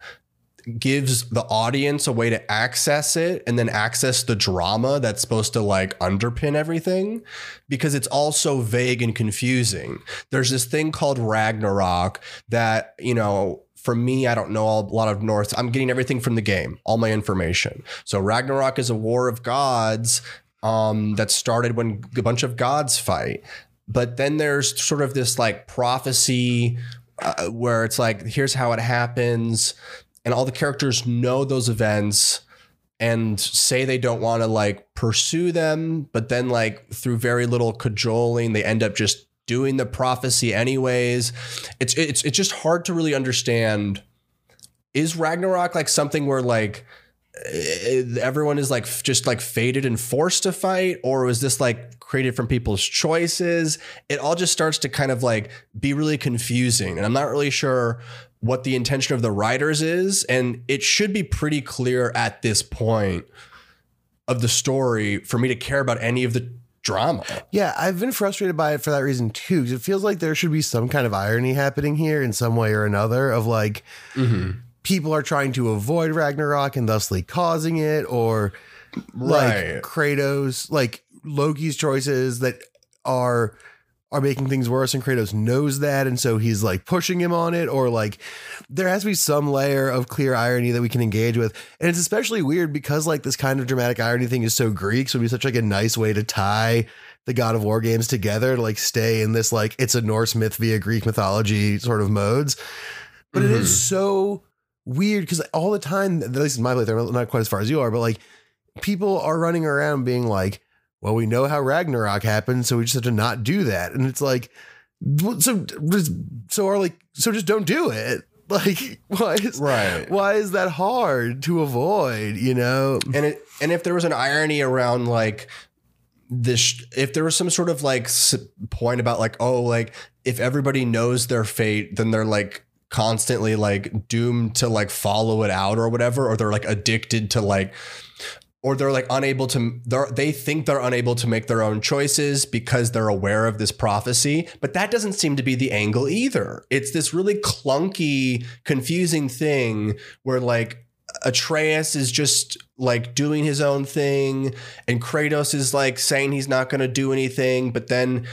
gives the audience a way to access it and then access the drama that's supposed to like underpin everything because it's all so vague and confusing. There's this thing called Ragnarok that, you know, for me, I don't know a lot of Norse. I'm getting everything from the game, all my information. So Ragnarok is a war of gods um, that started when a bunch of gods fight. But then there's sort of this like prophecy uh, where it's like, here's how it happens. And all the characters know those events and say they don't want to like pursue them. But then, like, through very little cajoling, they end up just doing the prophecy anyways. It's, it's, it's just hard to really understand. Is Ragnarok like something where like, eh, everyone is like just like fated and forced to fight or was this like created from people's choices it all just starts to kind of like be really confusing and i'm not really sure what the intention of the writers is and it should be pretty clear at this point of the story for me to care about any of the drama Yeah, I've been frustrated by it for that reason too. 'cause it feels like there should be some kind of irony happening here in some way or another of like mm-hmm. people are trying to avoid Ragnarok and thusly causing it, or like Kratos, like Loki's choices that are are making things worse and Kratos knows that and so he's like pushing him on it or like there has to be some layer of clear irony that we can engage with. And it's especially weird because like this kind of dramatic irony thing is so Greek so it'd be such like a nice way to tie the God of War games together to like stay in this like it's a Norse myth via Greek mythology sort of modes. But it is mm-hmm. so weird because all the time at least in my playthrough not quite as far as you are but like people are running around being like well, we know how Ragnarok happened, so we just have to not do that. And it's like, so so are like, so just don't do it. [LAUGHS] Like, why is Right. why is that hard to avoid? You know? and it and if there was an irony around like this if there was some sort of like point about like oh like if everybody knows their fate then they're like constantly like doomed to like follow it out or whatever or they're like addicted to like or they're like unable to they're, they think they're unable to make their own choices because they're aware of this prophecy but that doesn't seem to be the angle either. It's this really clunky confusing thing where like Atreus is just like doing his own thing and Kratos is like saying he's not going to do anything but then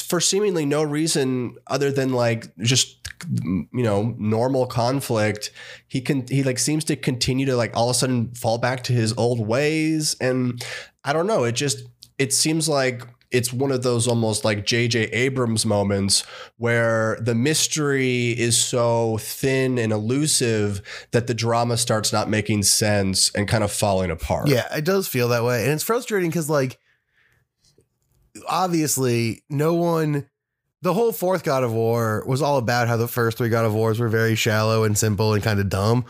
for seemingly no reason other than like just you know normal conflict he can he like seems to continue to like all of a sudden fall back to his old ways and i don't know it just it seems like it's one of those almost like JJ Abrams moments where the mystery is so thin and elusive that the drama starts not making sense and kind of falling apart. Yeah, it does feel that way. And it's frustrating because, like, obviously, no one, the whole fourth God of War was all about how the first three God of Wars were very shallow and simple and kind of dumb.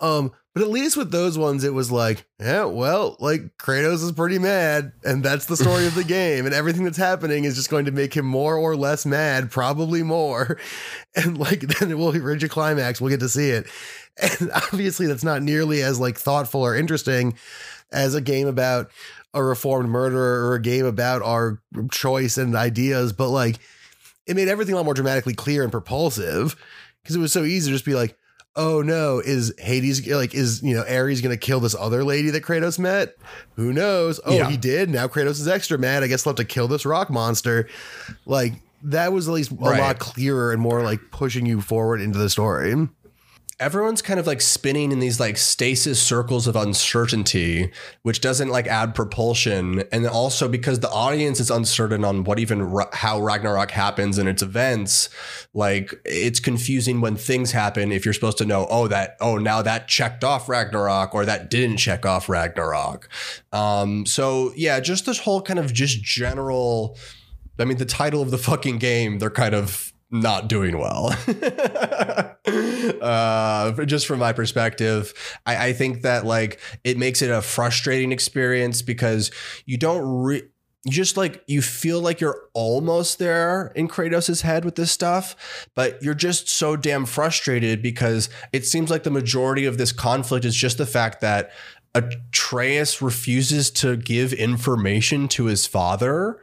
Um, but at least with those ones, it was like, yeah, well, like Kratos is pretty mad, and that's the story of the [LAUGHS] game, and everything that's happening is just going to make him more or less mad, probably more. [LAUGHS] And like [LAUGHS] then it will reach a climax, we'll get to see it. And obviously, that's not nearly as like thoughtful or interesting as a game about a reformed murderer or a game about our choice and ideas, but like it made everything a lot more dramatically clear and propulsive because it was so easy to just be like, oh no, is Hades like is you know Ares gonna kill this other lady that Kratos met? Who knows? Oh, Yeah. he did. Now Kratos is extra mad. I guess he'll have to kill this rock monster. Like that was at least a Right. lot clearer and more like pushing you forward into the story. Everyone's kind of like spinning in these like stasis circles of uncertainty, which doesn't like add propulsion. And also because the audience is uncertain on what even how Ragnarok happens and its events, like it's confusing when things happen. If you're supposed to know, oh, that, oh, now that checked off Ragnarok or that didn't check off Ragnarok. Um, so yeah, just this whole kind of just general. I mean, the title of the fucking game, they're kind of not doing well. [LAUGHS] uh, just from my perspective, I, I think that like it makes it a frustrating experience because you don't re- you just like you feel like you're almost there in Kratos' head with this stuff, but you're just so damn frustrated because it seems like the majority of this conflict is just the fact that Atreus refuses to give information to his father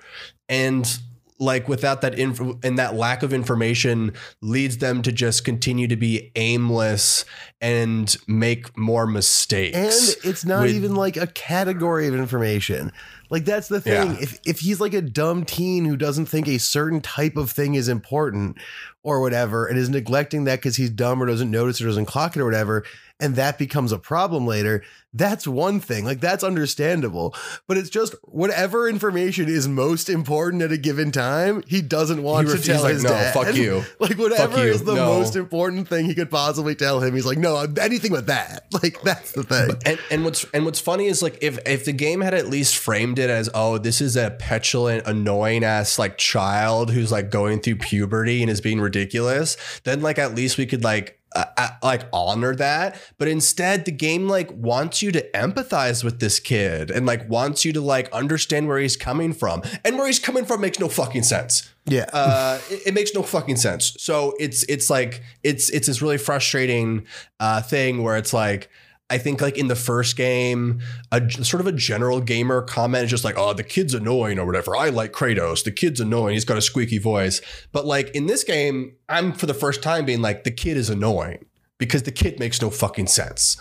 and like without that info and that lack of information leads them to just continue to be aimless and make more mistakes And it's not with- even like a category of information. Like that's the thing. Yeah. If if he's like a dumb teen who doesn't think a certain type of thing is important or whatever, and is neglecting that because he's dumb or doesn't notice or doesn't clock it or whatever, and that becomes a problem later, that's one thing. Like that's understandable. But it's just whatever information is most important at a given time, he doesn't want He to tell like, his "No, dad. fuck you. [LAUGHS] Like whatever you. is the No." most important thing he could possibly tell him, he's like, no, anything but that. [LAUGHS] Like that's the thing. And and what's and what's funny is like if if the game had at least framed it as oh this is a petulant annoying ass like child who's like going through puberty and is being ridiculous then like at least we could like uh, like honor that but instead the game like wants you to empathize with this kid and like wants you to like understand where he's coming from and where he's coming from makes no fucking sense yeah. uh, it, it makes no fucking sense. So it's it's like it's it's this really frustrating uh, thing where it's like I think like in the first game, a sort of a general gamer comment is just like, "Oh, the kid's annoying" or whatever. I like Kratos. The kid's annoying. He's got a squeaky voice. But like in this game, I'm for the first time being like, the kid is annoying because the kid makes no fucking sense.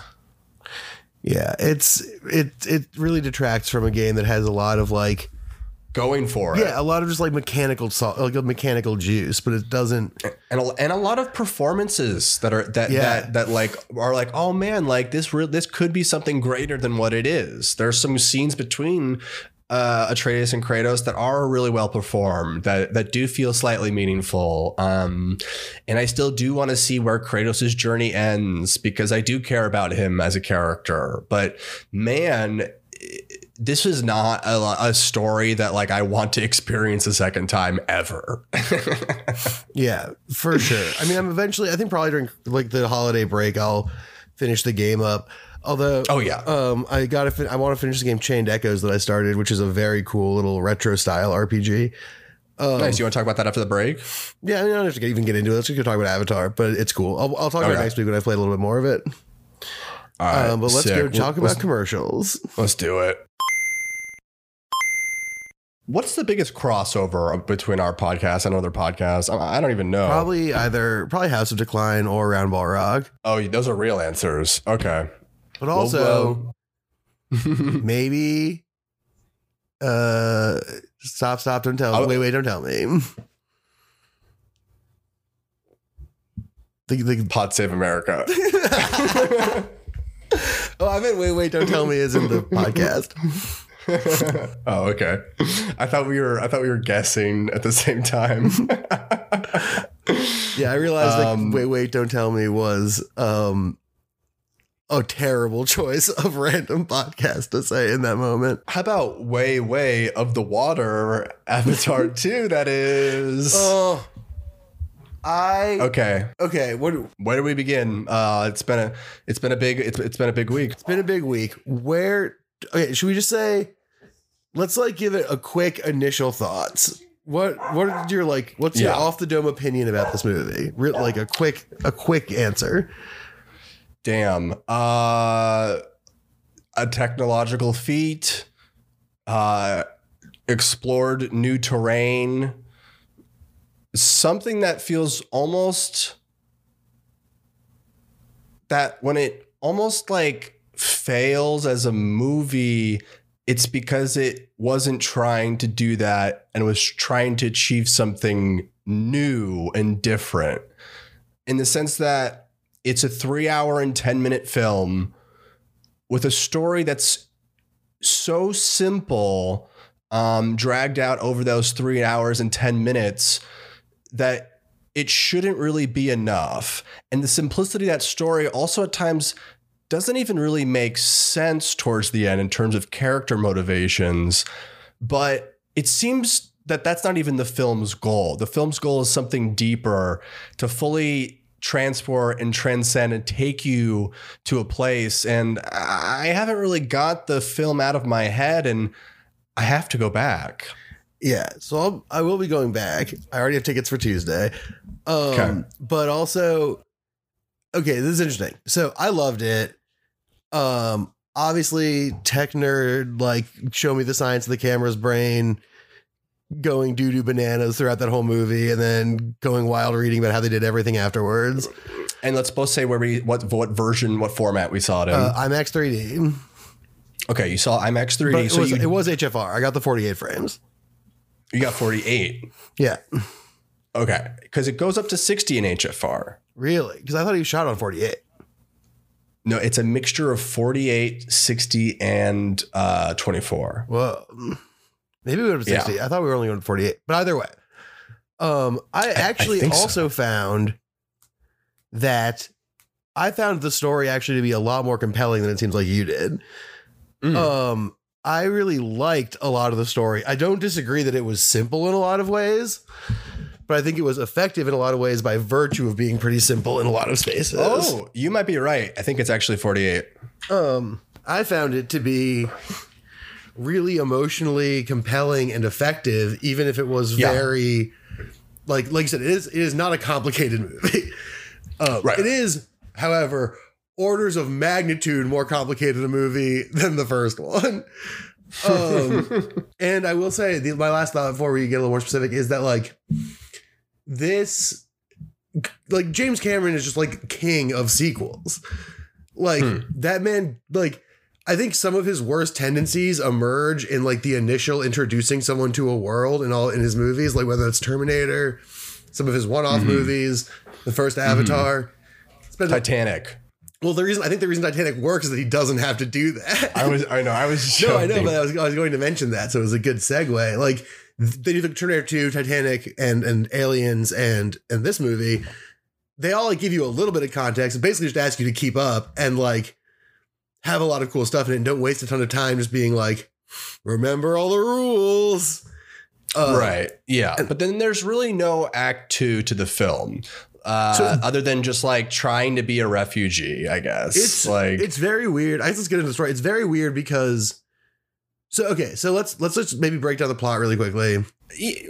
Yeah, it's it it really detracts from a game that has a lot of like Going for it. yeah, a lot of just like mechanical salt, like a mechanical juice, but it doesn't. and a, and a lot of performances that are that Yeah. that that like are like oh man like this real this could be something greater than what it is. There's some scenes between uh, Atreus and Kratos that are really well performed that that do feel slightly meaningful. Um, and I still do want to see where Kratos' journey ends because I do care about him as a character. But man. This is not a, a story that like I want to experience a second time ever. [LAUGHS] Yeah, for sure. I mean, I'm eventually. I think probably during like the holiday break, I'll finish the game up. Although, Oh, yeah. um, I got to. Fin- I want to finish the game Chained Echoes that I started, which is a very cool little retro style RPG. nice. You want to talk about that after the break? Yeah, I, mean, I don't have to even get into it. Let's just go talk about Avatar, but it's cool. I'll, I'll talk about it next week when I play a little bit more of it. All right, Um, but let's sick. go talk Let's- about commercials. Let's do it. What's the biggest crossover between our podcast and other podcasts? I don't even know. Probably either probably House of Decline or Roundball Rock, Oh, those are real answers. Okay. but also Well, [LAUGHS] maybe uh stop stop don't tell me. wait wait don't tell me the, the, Pod Save America. [LAUGHS] [LAUGHS] oh i meant wait wait don't tell me is in the podcast [LAUGHS] oh, okay. I thought we were. I thought we were guessing at the same time. [LAUGHS] yeah i realized Um, that wait wait don't tell me was um a terrible [LAUGHS] choice of random podcast to say in that moment How about way, way of the water Avatar two? That is. oh i okay. okay what Where do we begin? Uh, it's been a. It's been a big. It's, it's been a big week. It's been a big week. Where okay, should we just say let's like give it a quick initial thoughts. What what are your like what's your off the dome opinion about this movie? Re- like a quick a quick answer. Damn. Uh a technological feat. Uh explored new terrain. Something that feels almost that when it almost like fails as a movie, it's because it wasn't trying to do that and was trying to achieve something new and different. In the sense that it's a three hour and 10 minute film with a story that's so simple, um, dragged out over those three hours and 10 minutes that it shouldn't really be enough. And the simplicity of that story also at times doesn't even really make sense towards the end in terms of character motivations. But it seems that that's not even the film's goal. The film's goal is something deeper to fully transport and transcend and take you to a place. And I haven't really got the film out of my head and I have to go back. Yeah, so I'll, I will be going back. I already have tickets for Tuesday. Um, Okay. but also, okay, this is interesting. So I loved it. Um, obviously, tech nerd, like, show me the science of the camera's brain, going doo doo bananas throughout that whole movie, and then going wild reading about how they did everything afterwards. And let's both say where we what what version, what format we saw it in. Uh, IMAX 3D. Okay, you saw IMAX 3D, But it, so was, you, it was HFR. I got the 48 frames. you got 48. Yeah. Okay, because it goes up to 60 in HFR. Really? Because I thought he shot on 48. No, it's a mixture of 48, 60, and uh, 24. Well, Maybe we went to 60. I thought we were only going to 48. But either way, um, I actually think so. also found that I found the story actually to be a lot more compelling than it seems like you did. Mm. Um, I really liked a lot of the story. I don't disagree that it was simple in a lot of ways, but I think it was effective in a lot of ways by virtue of being pretty simple in a lot of spaces. Oh, you might be right. I think it's actually 48. Um, I found it to be really emotionally compelling and effective, even if it was Yeah. very like like I said, it is it is not a complicated [LAUGHS] movie. Um, Right. It is, however, orders of magnitude more complicated a movie than the first one. Um, [LAUGHS] and I will say, the, my last thought before we get a little more specific is that like this, like James Cameron is just like king of sequels. Like Hmm. that man, like I think some of his worst tendencies emerge in like the initial introducing someone to a world and all in his movies, like whether it's Terminator, some of his one-off Mhm. movies, the first Avatar. Spend- Titanic. well, the reason I think the reason Titanic works is that he doesn't have to do that. I was, I know, I was. [LAUGHS] no, I know, but I was, I was going to mention that, so it was a good segue. Like they do the Terminator 2, Titanic, and and Aliens, and and this movie, they all like give you a little bit of context and basically just ask you to keep up and like have a lot of cool stuff in it and don't waste a ton of time just being like, remember all the rules. Uh, right. Yeah. But then there's really no act two to the film. Uh, So- other than just like trying to be a refugee, I guess. It's like it's very weird. I let's get into the story. It's very weird because so okay, so let's let's just maybe break down the plot really quickly.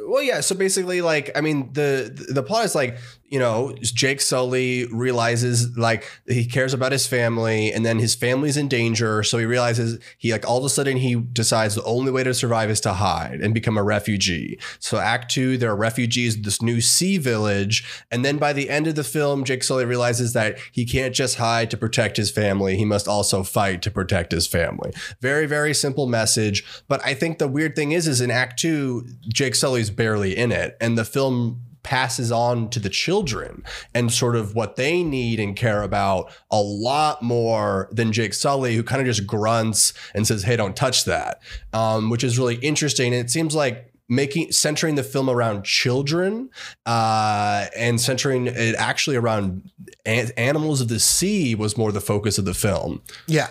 Well, yeah. So basically, like, I mean, the the plot is like, you know, Jake Sully realizes like he cares about his family, and then his family's in danger. So he realizes he like all of a sudden he decides the only way to survive is to hide and become a refugee. So Act Two, there are refugees this new sea village, and then by the end of the film, Jake Sully realizes that he can't just hide to protect his family; he must also fight to protect his family. Very, very simple message. But I think the weird thing is, is in Act Two, Jake Sully's barely in it, and the film passes on to the children and sort of what they need and care about a lot more than Jake Sully, who kind of just grunts and says, "Hey, don't touch that," um, which is really interesting. And it seems like making centering the film around children uh, and centering it actually around an- animals of the sea was more the focus of the film. Yeah.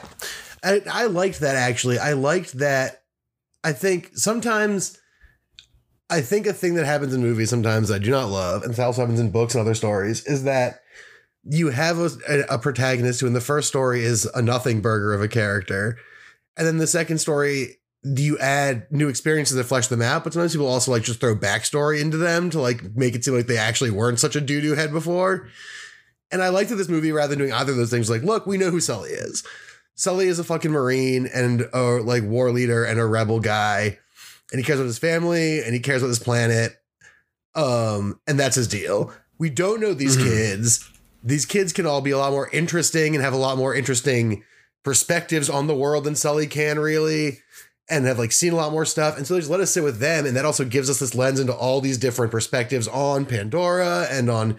I, I liked that actually. I liked that. I think sometimes, I think a thing that happens in movies sometimes I do not love, and it also happens in books and other stories, is that you have a, a protagonist who in the first story is a nothing burger of a character. And then the second story, you add new experiences that flesh them out, but sometimes people also like just throw backstory into them to like make it seem like they actually weren't such a doo doo head before. And I liked that this movie, rather than doing either of those things, like, look, we know who Sully is. Sully is a fucking Marine and a like war leader and a rebel guy. And he cares about his family and he cares about this planet. Um, and that's his deal. We don't know these Mhm. kids. These kids can all be a lot more interesting and have a lot more interesting perspectives on the world than Sully can really, and have like seen a lot more stuff. And so they just let us sit with them. And that also gives us this lens into all these different perspectives on Pandora and on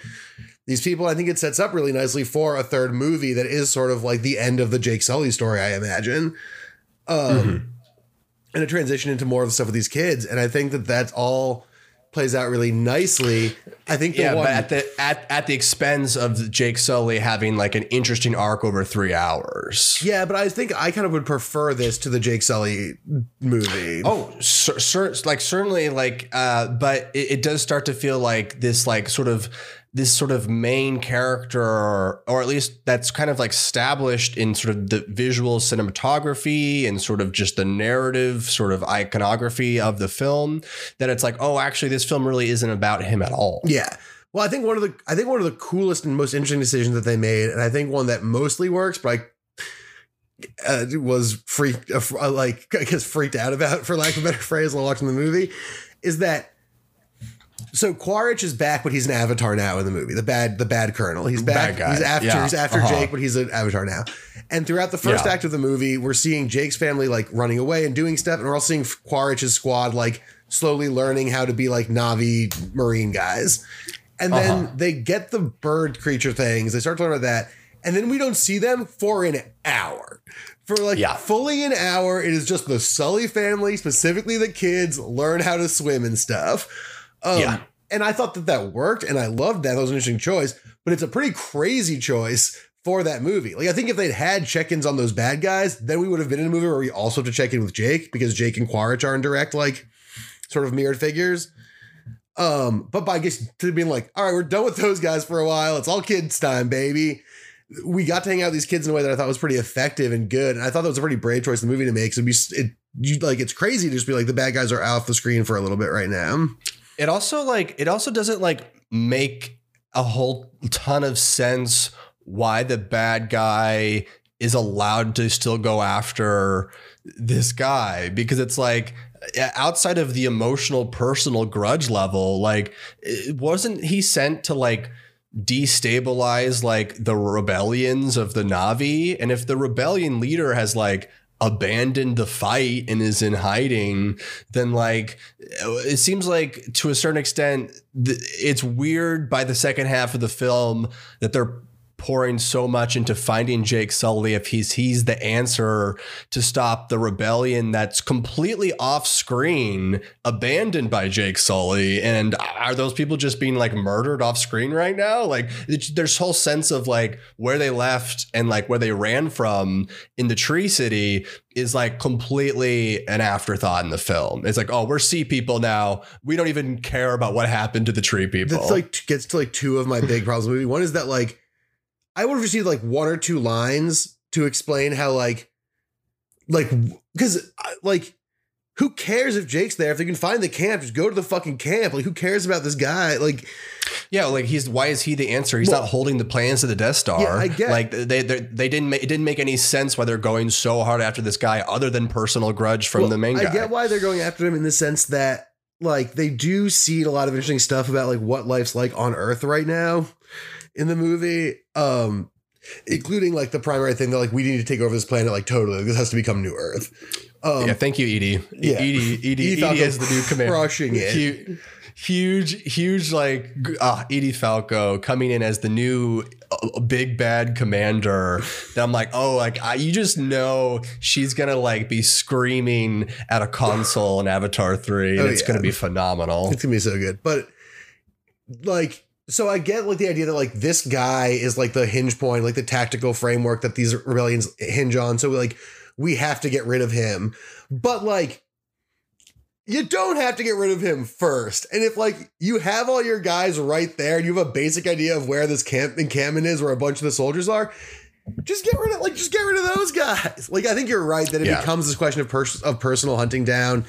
these people. I think it sets up really nicely for a third movie that is sort of like the end of the Jake Sully story, I imagine. Um, Mhm. And a transition into more of the stuff with these kids. And I think that that's all plays out really nicely. I think yeah, one, but at the at at the expense of Jake Sully having like an interesting arc over three hours. yeah, but I think I kind of would prefer this to the Jake Sully movie. Oh, cer- cer- like certainly, like, uh, but it, it does start to feel like this, like, sort of this sort of main character, or at least that's kind of like established in sort of the visual cinematography and sort of just the narrative sort of iconography of the film. That it's like, oh, actually, this film really isn't about him at all. Yeah. Well, I think one of the I think one of the coolest and most interesting decisions that they made, and I think one that mostly works, but I uh, was freaked, uh, like [LAUGHS] I guess freaked out about, for lack of a better phrase, while watching the movie, is that so Quaritch is back, but he's an avatar now in the movie. The bad, the bad colonel. He's back. Bad guy. He's after. Yeah. He's after Uh-huh. Jake, but he's an avatar now. And throughout the first Yeah. act of the movie, we're seeing Jake's family like running away and doing stuff, and we're all seeing Quaritch's squad like slowly learning how to be like Navi Marine guys. And then Uh-huh. they get the bird creature things. They start to learn about that, and then we don't see them for an hour. For like Yeah. fully an hour, it is just the Sully family, specifically the kids, learn how to swim and stuff. Um, Yeah. And I thought that that worked, and I loved that. That was an interesting choice, but it's a pretty crazy choice for that movie. Like, I think if they'd had check ins on those bad guys, then we would have been in a movie where we also have to check in with Jake because Jake and Quaritch are in direct, like, sort of mirrored figures. Um, but by just to being like, all right, we're done with those guys for a while. It's all kids' time, baby. We got to hang out with these kids in a way that I thought was pretty effective and good. And I thought that was a pretty brave choice in the movie to make. So it'd be it you like it's crazy to just be like the bad guys are off the screen for a little bit right now. It also like it also doesn't like make a whole ton of sense why the bad guy is allowed to still go after this guy because it's like outside of the emotional personal grudge level like wasn't he sent to like destabilize like the rebellions of the Navi? And if the rebellion leader has like abandoned the fight and is in hiding then like it seems like to a certain extent it's weird by the second half of the film that they're pouring so much into finding Jake Sully if he's he's the answer to stop the rebellion that's completely off screen abandoned by Jake Sully. And are those people just being like murdered off screen right now? Like there's whole sense of like where they left and like where they ran from in the tree city is like completely an afterthought in the film. It's like oh we're sea people now. We don't even care about what happened to the tree people. That's like gets to like two of my big problems. One is that like I would have received like one or two lines to explain how like like because like who cares if Jake's there if they can find the camp just go to the fucking camp like who cares about this guy like Yeah, like he's why is he the answer? He's Well- not holding the plans to the Death Star. Yeah, I get- like they they they didn't make, it didn't make any sense why they're going so hard after this guy other than personal grudge from Well, the main guy. I get why they're going after him in the sense that like they do seed a lot of interesting stuff about like what life's like on Earth right now in the movie. Um including like the primary thing that like we need to take over this planet like totally. This has to become new Earth. Um yeah, thank you, Edie. yeah. Edie, [LAUGHS] Edie, Edie Edie, is the new commander. crushing it. Hu- Huge, huge, like uh, Edie Falco coming in as the new uh, big bad commander. That I'm like, oh, like I, you just know she's gonna like be screaming at a console in Avatar three, and Oh, it's yeah. gonna be phenomenal. It's gonna be so good. But like, so I get like the idea that like this guy is like the hinge point, like the tactical framework that these rebellions hinge on. So like we have to get rid of him. But like you don't have to get rid of him first. And if like you have all your guys right there and you have a basic idea of where this camp encampment is, where a bunch of the soldiers are, just get rid of like just get rid of those guys. Like I think you're right that it Yeah. becomes this question of pers- of personal hunting down.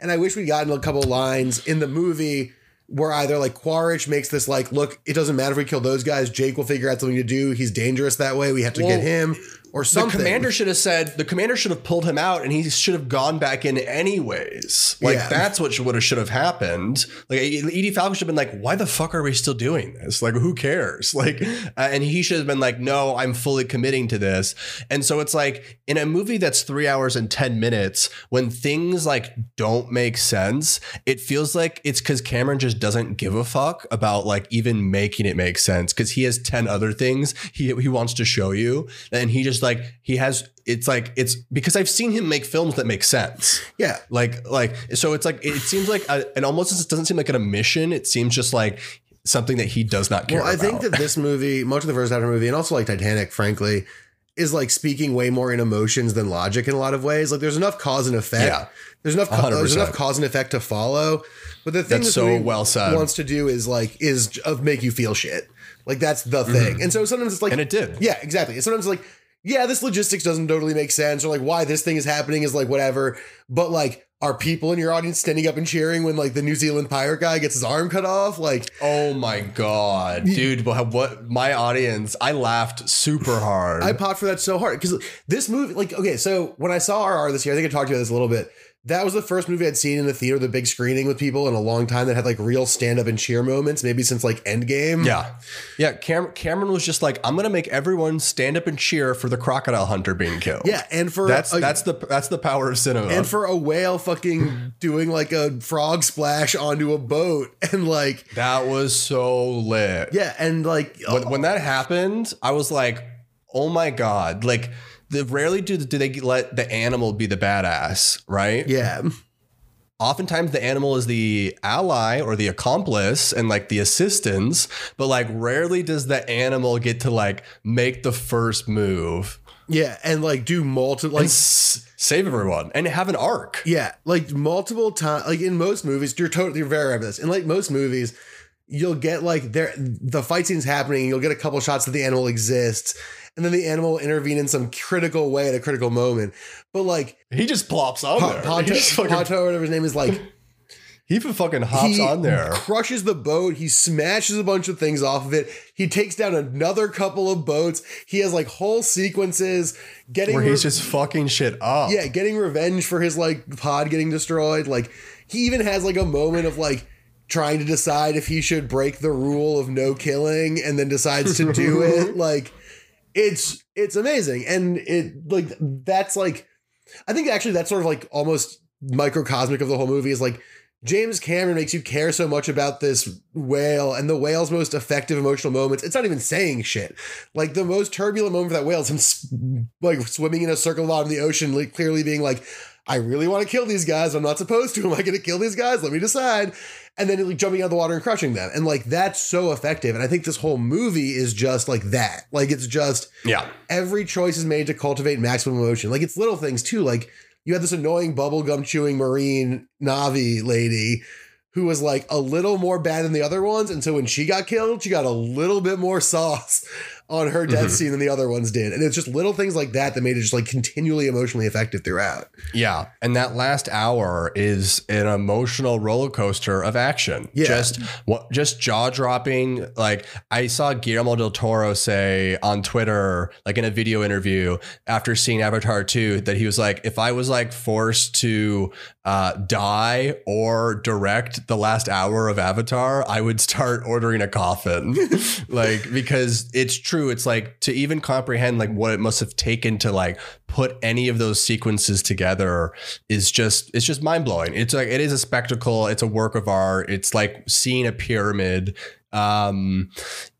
And I wish we'd gotten a couple lines in the movie where either like Quaritch makes this like, look, it doesn't matter if we kill those guys. Jake will figure out something to do. He's dangerous that way. We have to Well, get him or something. The commander should have said the commander should have pulled him out, and he should have gone back in anyways. Like Yeah. that's what would have should have happened. Like Edie Falco should have been like, "Why the fuck are we still doing this? Like, who cares?" [LAUGHS] Like, uh, and he should have been like, "No, I'm fully committing to this." And so it's like in a movie that's three hours and ten minutes, when things like don't make sense, it feels like it's because Cameron just doesn't give a fuck about like even making it make sense because he has ten other things he he wants to show you, and he just like he has. It's like it's because I've seen him make films that make sense. yeah. Like like so it's like it seems like a, and almost it doesn't seem like an omission. It seems just like something that he does not care Well, I think that this movie, much of the first half of the movie, and also like Titanic, frankly, is like speaking way more in emotions than logic in a lot of ways. Like there's enough cause and effect. Yeah. There's enough there's 100%. enough cause and effect to follow. But the thing That's so well said. wants to do is like is of make you feel shit. Like that's the thing. And so sometimes it's like Mm-hmm. and it did. Yeah, exactly. And sometimes like, yeah, this logistics doesn't totally make sense, or like why this thing is happening is like whatever. But like, are people in your audience standing up and cheering when like the New Zealand pirate guy gets his arm cut off? Like, Oh my god, dude! What, what my audience? I laughed super hard. I popped for that so hard because this movie, like, okay, so when I saw RRR this year, I think I talked about this a little bit. That was the first movie I'd seen in the theater, the big screening with people in a long time that had like real stand up and cheer moments, maybe since like Endgame. Yeah. Yeah. Cam- Cameron was just like, I'm going to make everyone stand up and cheer for the crocodile hunter being killed. Yeah. And for That's a- that's the that's the power of cinema. and for a whale fucking [LAUGHS] doing like a frog splash onto a boat [LAUGHS] and like that was so lit. yeah and like When, when that happened, I was like, "Oh my god!" Like, the, rarely do do they let the animal be the badass, right? yeah Oftentimes, the animal is the ally or the accomplice and like the assistance, but like rarely does the animal get to like make the first move yeah and like do multiple like s- save everyone and have an arc. yeah like multiple times like in most movies you're totally you're very right about this in like most movies you'll get like there the fight scene's happening you'll get a couple shots that the animal exists and then the animal will intervene in some critical way at a critical moment but like He just plops on Pa- there. Ponto, [LAUGHS] fucking, Ponto, whatever his name is, like he fucking hops he on there. crushes the boat. He smashes a bunch of things off of it. He takes down another couple of boats. He has like whole sequences getting Where re- he's just fucking shit up. yeah, getting revenge for his like pod getting destroyed. Like he even has like a moment of like trying to decide if he should break the rule of no killing and then decides to do it. [LAUGHS] Like it's it's amazing. And it like that's like I think actually that's sort of like almost microcosmic of the whole movie is like James Cameron makes you care so much about this whale and the whale's most effective emotional moments. It's not even saying shit. Like the most turbulent moment for that whale is him like swimming in a circle out in the ocean, like clearly being like, I really want to kill these guys. I'm not supposed to. Am I going to kill these guys? Let me decide. And then like jumping out of the water and crushing them. And like that's so effective. And I think this whole movie is just like that. Like it's just Yeah. every choice is made to cultivate maximum emotion. Like it's little things too. Like you had this annoying bubblegum chewing marine Navi lady who was like a little more bad than the other ones. And so when she got killed, she got a little bit more [LAUGHS] sauce on her death Mhm. scene than the other ones did. And it's just little things like that that made it just like continually emotionally effective throughout. Yeah, and that last hour is an emotional roller coaster of action. Yeah. Just what just jaw dropping. Like I saw Guillermo del Toro say on Twitter, like in a video interview after seeing Avatar 2, that he was like, if I was like forced to uh, die or direct the last hour of Avatar, I would start ordering a coffin. [LAUGHS] like because it's true. It's like to even comprehend like what it must have taken to like put any of those sequences together is just it's just mind blowing. It's like it is a spectacle. It's a work of art. It's like seeing a pyramid. Um,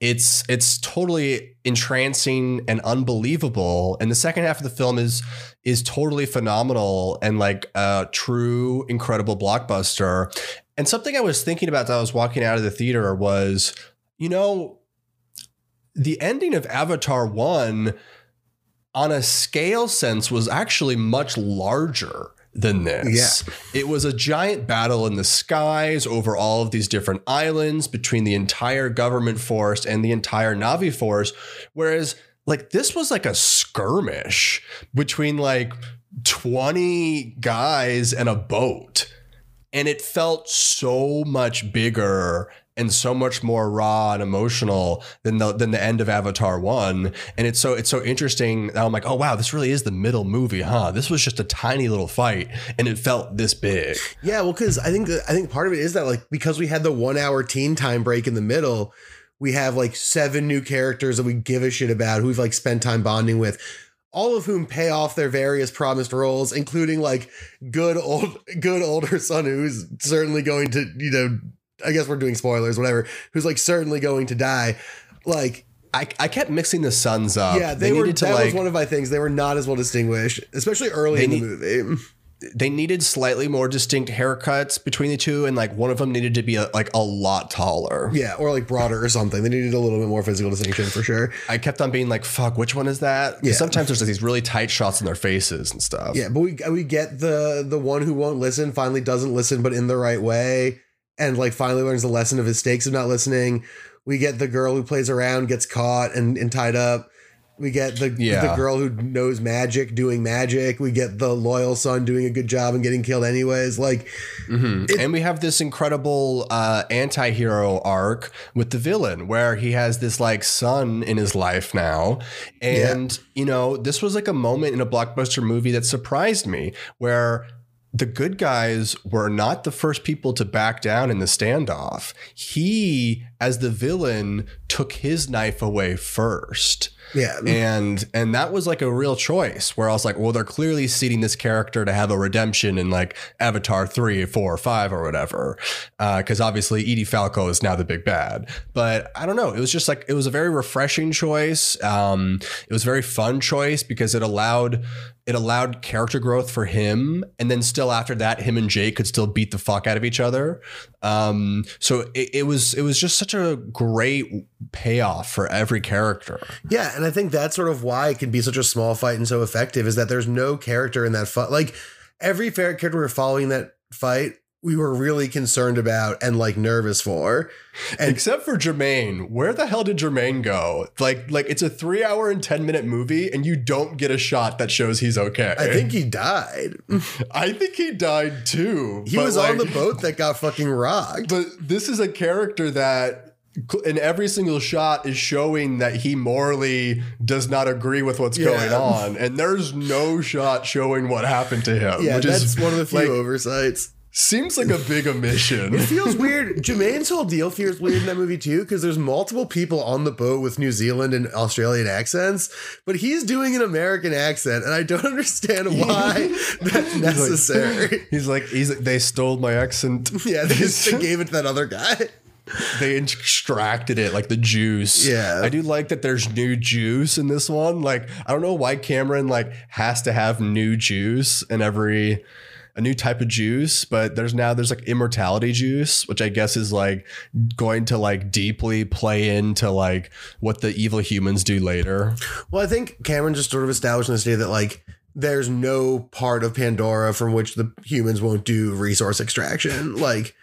it's it's totally entrancing and unbelievable. And the second half of the film is is totally phenomenal and like a true incredible blockbuster. And something I was thinking about as I was walking out of the theater was, you know, the ending of Avatar 1 on a scale sense was actually much larger than this. Yeah. It was a giant battle in the skies over all of these different islands between the entire government force and the entire Navi force whereas like this was like a skirmish between like 20 guys and a boat and it felt so much bigger and so much more raw and emotional than the than the end of Avatar one. And it's so it's so interesting. I'm like, oh wow, this really is the middle movie, huh? This was just a tiny little fight, and it felt this big. Yeah, well, because I think I think part of it is that like because we had the one hour teen time break in the middle, we have like seven new characters that we give a shit about who we've like spent time bonding with. All of whom pay off their various promised roles, including like good old [LAUGHS] good older son who's certainly going to, you know, I guess we're doing spoilers, whatever, who's like certainly going to die. Like, I, I kept mixing the sons up. yeah, they, were that was one of my things. They were not as well distinguished, especially early They in the movie. they needed slightly more distinct haircuts between the two, and like one of them needed to be a, like a lot taller. Yeah, or like broader or something. They needed a little bit more physical distinction for sure. I kept on being like, "Fuck, which one is that?" 'Cause Yeah. Sometimes there's like these really tight shots in their faces and stuff. Yeah, but we we get the the one who won't listen finally doesn't listen, but in the right way, and like finally learns the lesson of his stakes of not listening. We get the girl who plays around, gets caught and, and tied up. We get the Yeah. the girl who knows magic doing magic. We get the loyal son doing a good job and getting killed anyways. Like Mhm. and we have this incredible uh, anti-hero arc with the villain where he has this like son in his life now and you know this was like a moment in a blockbuster movie that surprised me where the good guys were not the first people to back down in the standoff. He, as the villain, took his knife away first. Yeah. And and that was like a real choice where I was like, well, they're clearly seeding this character to have a redemption in like Avatar 3, 4, or 5 or whatever. Because obviously Edie Falco is now the big bad. But I don't know. It was just like it was a very refreshing choice. Um, it was a very fun choice because it allowed it allowed character growth for him and then still after that him and jake could still beat the fuck out of each other um, so it, it, was it was just such a great payoff for every character. Yeah and i think that's sort of why it can be such a small fight and so effective is that there's no character in that fight. Like every character we're following that fight we were really concerned about and like nervous for. And except for Jermaine, where the hell did Jermaine go? Like, like it's a three hour and 10 minute movie and you don't get a shot that shows he's okay. I think he died. [LAUGHS] I think he died too. He was like, on the boat that got fucking rocked. But this is a character that in every single shot is showing that he morally does not agree with what's yeah. going on and there's no shot showing what happened to him yeah that's is, one of the few like, oversights Seems like a big omission. it feels weird. Jermaine's whole deal feels weird in that movie too, because there's multiple people on the boat with New Zealand and Australian accents, but he's doing an American accent, and I don't [LAUGHS] understand why that's necessary. He's like, he's like, they stole my accent. [LAUGHS] Yeah, they, they [LAUGHS] gave it to that other guy they extracted it like the juice. Yeah. I do like that there's new juice in this one. Like, I don't know why Cameron like has to have new juice in every a new type of juice, but there's now there's like immortality juice, which I guess is like going to like deeply play into like what the evil humans do later. Well, I think Cameron just sort of established this day that like there's no part of Pandora from which the humans won't do resource extraction. Like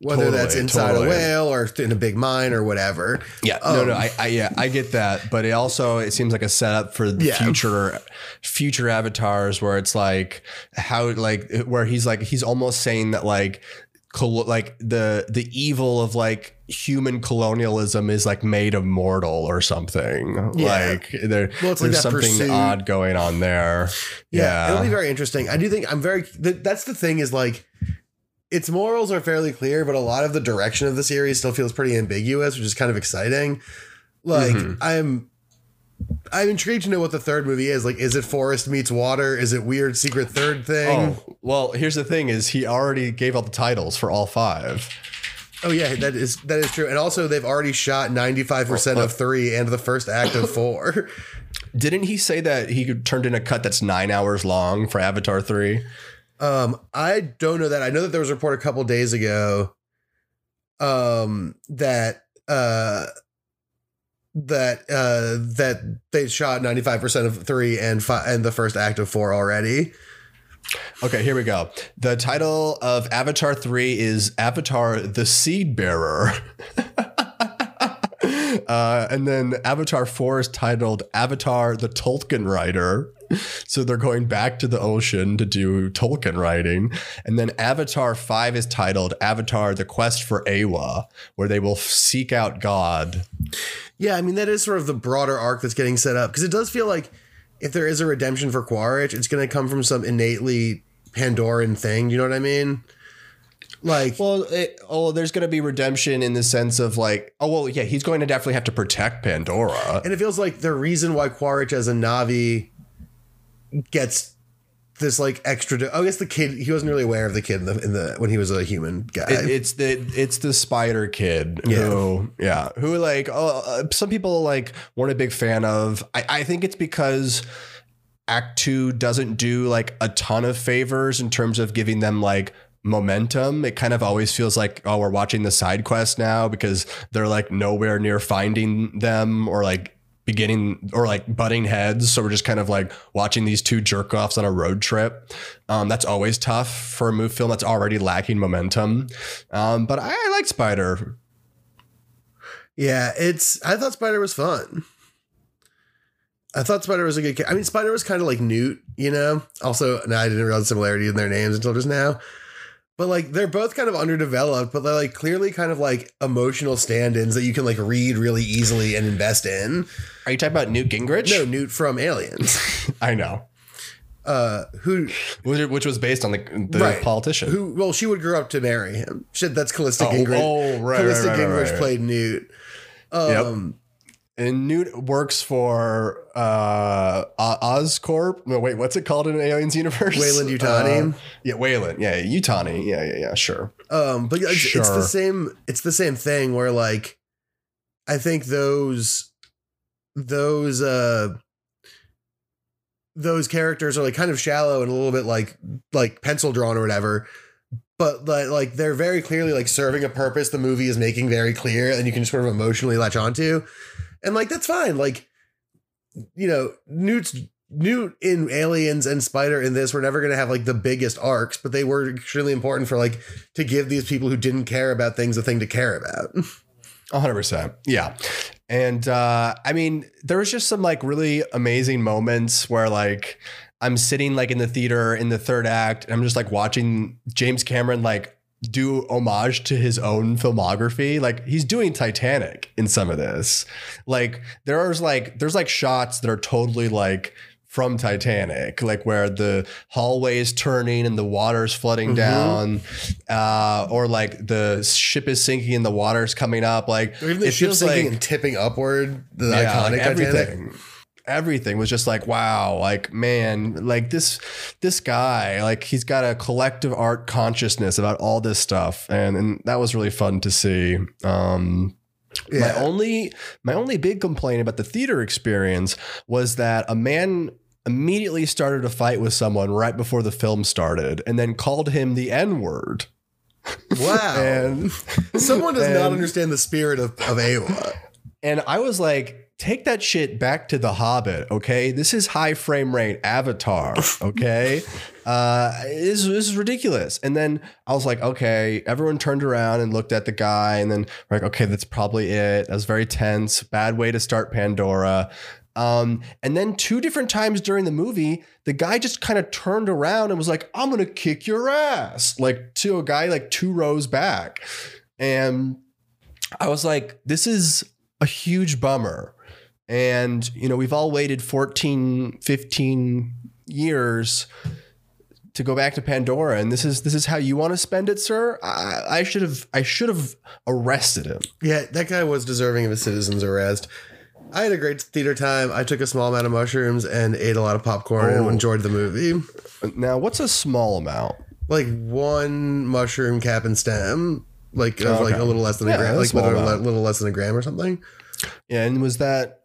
whether totally, that's inside totally. a whale or in a big mine or whatever. Yeah, um, no, no, I, I, yeah, I get that, but it also it seems like a setup for yeah. future future avatars where it's like how like where he's like he's almost saying that like like the the evil of like human colonialism is like made immortal or something. Yeah. Like there, well, there's like something pursuit. odd going on there. Yeah, yeah, it'll be very interesting. I do think I'm very. That's the thing is like its morals are fairly clear, but a lot of the direction of the series still feels pretty ambiguous, which is kind of exciting. Like mm-hmm. I'm I'm intrigued to know what the third movie is. Like, is it Forest meets Water? Is it weird secret third thing? Oh, well, here's the thing: is he already gave out the titles for all five? Oh yeah, that is that is true. And also, they've already shot 95 percent of three and the first act of four. [LAUGHS] Didn't he say that he turned in a cut that's nine hours long for Avatar three? Um, I don't know that. I know that there was a report a couple days ago um that uh that uh that they shot 95% of 3 and fi- and the first act of 4 already. Okay, here we go. The title of Avatar 3 is Avatar the Seed Bearer. [LAUGHS] uh, and then Avatar 4 is titled Avatar the Tulkun Rider so they're going back to the ocean to do Tulkun riding. And then Avatar 5 is titled Avatar The Quest for Eywa, where they will seek out God. Yeah, I mean, that is sort of the broader arc that's getting set up because it does feel like if there is a redemption for Quaritch, it's going to come from some innately Pandoran thing. You know what I mean? Like, well, it, oh, there's going to be redemption in the sense of like, oh, well, yeah, he's going to definitely have to protect Pandora. And it feels like the reason why Quaritch as a Na'vi gets this like extra. I guess the kid he wasn't really aware of the kid in the, in the when he was a human guy. It, it's the it's the spider kid yeah. who yeah who like oh, uh, some people like weren't a big fan of. I, I think it's because. Act two doesn't do like a ton of favors in terms of giving them like momentum. It kind of always feels like, oh, we're watching the side quest now because they're like nowhere near finding them or like beginning or like butting heads. So we're just kind of like watching these two jerk offs on a road trip. Um, that's always tough for a move film that's already lacking momentum. Um, but I, I like Spider. Yeah, it's. I thought Spider was fun. I thought Spider was a good. I mean, Spider was kind of like Newt, you know. Also, now I didn't realize similarity in their names until just now but like they're both kind of underdeveloped, but they're like clearly kind of like emotional stand-ins that you can like read really easily and invest in. Are you talking about Newt Gingrich? No, Newt from Aliens. [LAUGHS] I know. uh, who which, which was based on the, the Right. politician. who well she would grow up to marry him. Shit, that's Callista Oh, Gingrich. oh, right, Callista right, right, Gingrich right. played Newt. Um, and Newt works for uh, O- Oscorp. No, wait, what's it called in Aliens universe? Weyland Yutani. Uh, yeah, Weyland. Yeah, Utani. Yeah, yeah, yeah. Sure. Um, but yeah, it's, it's Sure. the same. It's the same thing where like, I think those, those, uh, those characters are like kind of shallow and a little bit like like pencil drawn or whatever. But like, they're very clearly like serving a purpose the movie is making very clear, and you can sort of emotionally latch onto, and like that's fine. Like, you know, Newt's Newt in Aliens and Spider in this were never going to have like the biggest arcs, but they were extremely important for like to give these people who didn't care about things a thing to care about. A hundred percent. Yeah. And uh, I mean, there was just some like really amazing moments where like I'm sitting like in the theater in the third act, and I'm just like watching James Cameron like do homage to his own filmography. Like he's doing Titanic in some of this. Like there's like there's like shots that are totally like from Titanic, like where the hallway is turning and the water's flooding Mhm. down, uh, or like the ship is sinking and the water's coming up. Like Or even the it ship sinking like and tipping upward, the yeah, iconic like Titanic. everything. Everything was just like wow, like man, like this this guy, like he's got a collective art consciousness about all this stuff, and and that was really fun to see. Um, my only my only big complaint about the theater experience was that a man immediately started a fight with someone right before the film started and then called him the N-word. Wow. [LAUGHS] And Someone does not understand the spirit of, of Eywa. and I was like, take that shit back to the Hobbit, okay? This is high frame rate Avatar, [LAUGHS] okay? uh, this, this is ridiculous. And then I was like, okay, everyone turned around and looked at the guy, and then we're like, okay, that's probably it. That was very tense. Bad way to start Pandora. Um, and then two different times during the movie, the guy just kind of turned around and was like, I'm gonna kick your ass, like to a guy like two rows back. And I was like, this is a huge bummer. And, you know, we've all waited 14, 15 years to go back to Pandora. And this is this is how you want to spend it, sir. I, I should have I should have arrested him. Yeah, that guy was deserving of a citizen's arrest. I had a great theater time. I took a small amount of mushrooms and ate a lot of popcorn Oh. and enjoyed the movie. Now, what's a small amount? Like one mushroom cap and stem, like of Oh, like okay. a little less than Yeah, a gram, that's like small a little, amount. little less than a gram or something. Yeah, and was that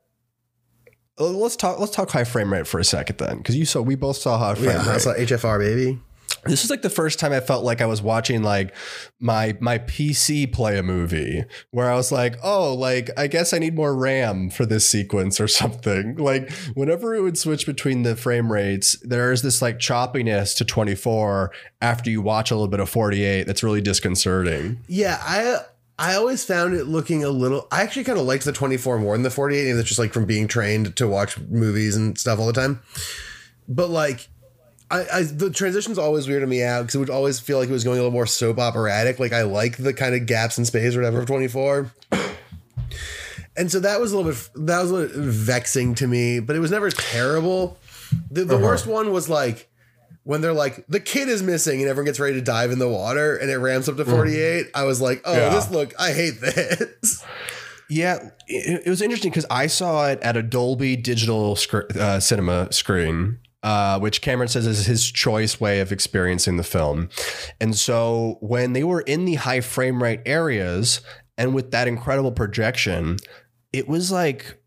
uh, let's talk let's talk high frame rate for a second then. Because you saw we both saw high frame Yeah, rate. that's like HFR baby. This is like the first time I felt like I was watching like my my PC play a movie where I was like, oh, like I guess I need more RAM for this sequence or something. [LAUGHS] Like whenever it would switch between the frame rates, there's this like choppiness to 24 after you watch a little bit of 48 that's really disconcerting. Yeah, I I always found it looking a little. I actually kind of liked the 24 more than the 48, and that's just like from being trained to watch movies and stuff all the time. But like, I, I the transitions always weirded me out because it would always feel like it was going a little more soap operatic. Like I like the kind of gaps in space or whatever of 24. And so that was a little bit that was a little vexing to me, but it was never terrible. The, the Uh-huh. worst one was like when they're like the kid is missing and everyone gets ready to dive in the water and it ramps up to 48 i was like oh Yeah. this look i hate this Yeah, it, it was interesting because I saw it at a Dolby Digital sc- uh, cinema screen, uh, which Cameron says is his choice way of experiencing the film. And so when they were in the high frame rate areas and with that incredible projection, it was like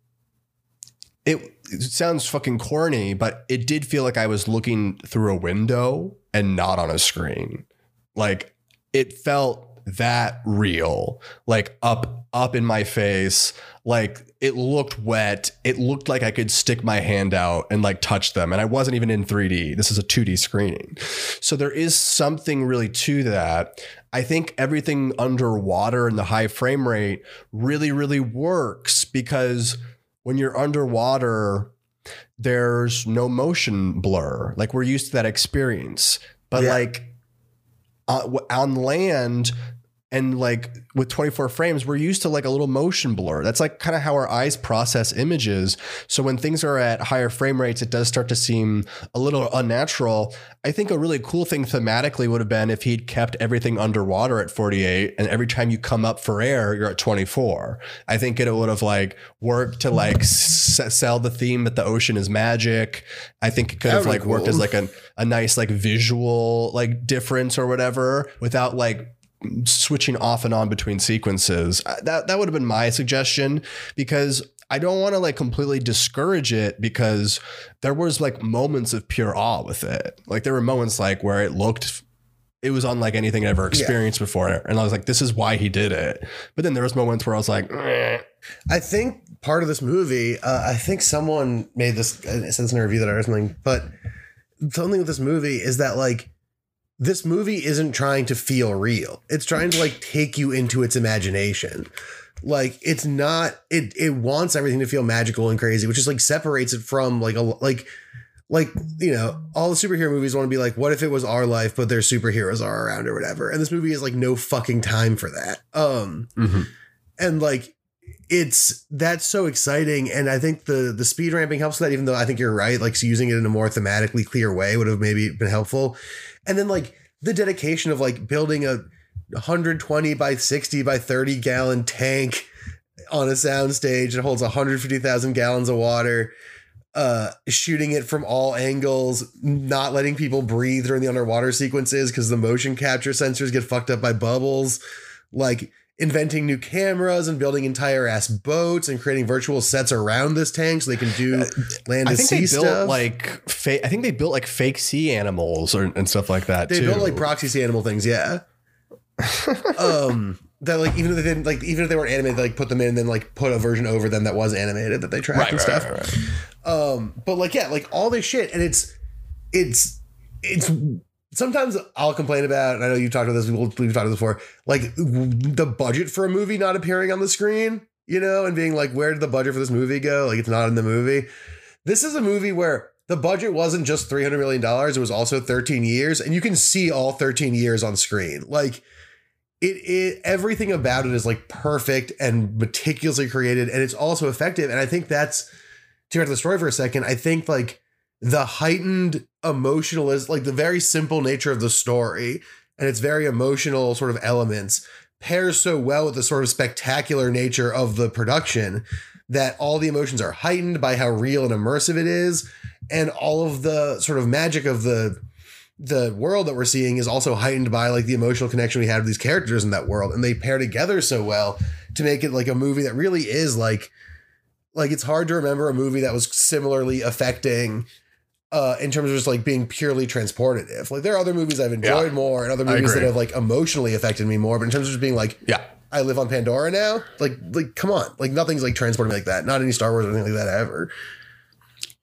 it, it sounds fucking corny, but it did feel like I was looking through a window and not on a screen. Like it felt that real like up up in my face. Like it looked wet. It looked like i could stick my hand out and like touch them. And i wasn't even in 3d this is a 2d screening. So there is something really to that. I think everything underwater and the high frame rate really really works because when you're underwater there's no motion blur. Like we're used to that experience. But Yeah. like uh, on land and like with 24 frames we're used to like a little motion blur. That's like kind of how our eyes process images. So when things are at higher frame rates it does start to seem a little unnatural. I think a really cool thing thematically would have been if he'd kept everything underwater at 48 and every time you come up for air you're at 24 i think it would have like worked to like s- sell the theme that the ocean is magic. I think it could have like be worked as like a, a nice like visual like difference or whatever without like switching off and on between sequences. Uh, That that would have been my suggestion because I don't want to like completely discourage it because there was like moments of pure awe with it. Like there were moments like where it looked it was unlike anything I ever experienced before and I was like this is why he did it. But then there was moments where I was like "Eh." I think part of this movie, uh, I think someone made this, uh, this in a review that I was something, but something with this movie is that like this movie isn't trying to feel real. It's trying to like take you into its imagination. Like it's not it it wants everything to feel magical and crazy, which is like separates it from like a like like you know all the superhero movies want to be like what if it was our life but their superheroes are around or whatever and this movie is like no fucking time for that um and like it's that's so exciting and i think the the speed ramping helps that even though i think you're right like using it in a more thematically clear way would have maybe been helpful. And then like the dedication of like building a 120 by 60 by 30 gallon tank on a soundstage that holds 150,000 gallons of water uh shooting it from all angles not letting people breathe during the underwater sequences because the motion capture sensors get fucked up by bubbles. Like inventing new cameras and building entire ass boats and creating virtual sets around this tank so they can do land I to think sea they built stuff like fa- I think they built like fake sea animals or, and stuff like that they too. built like proxy sea animal things yeah [LAUGHS] um that like even if they didn't like even if they weren't animated they like put them in and then like put a version over them that was animated that they tracked right, and right, stuff right. Um, but like, yeah, like all this shit, and it's, it's, it's. Sometimes I'll complain about, and I know you've talked about this. We've, talked about this before. Like the budget for a movie not appearing on the screen, you know, and being like, where did the budget for this movie go? Like it's not in the movie. This is a movie where the budget wasn't just three hundred million dollars; it was also thirteen years, and you can see all thirteen years on screen. Like it, it everything about it is like perfect and meticulously created, and it's also effective. And I think that's to go to the story for a second, I think like the heightened emotionalist, like the very simple nature of the story and its very emotional sort of elements pairs so well with the sort of spectacular nature of the production that all the emotions are heightened by how real and immersive it is. And all of the sort of magic of the the world that we're seeing is also heightened by like the emotional connection we have with these characters in that world. And they pair together so well to make it like a movie that really is like like it's hard to remember a movie that was similarly affecting uh in terms of just like being purely transportative. Like there are other movies I've enjoyed Yeah. more and other movies that have like emotionally affected me more, but in terms of just being like Yeah. I live on Pandora now, like like come on. Like nothing's like transporting me like that. Not any Star Wars or anything like that ever.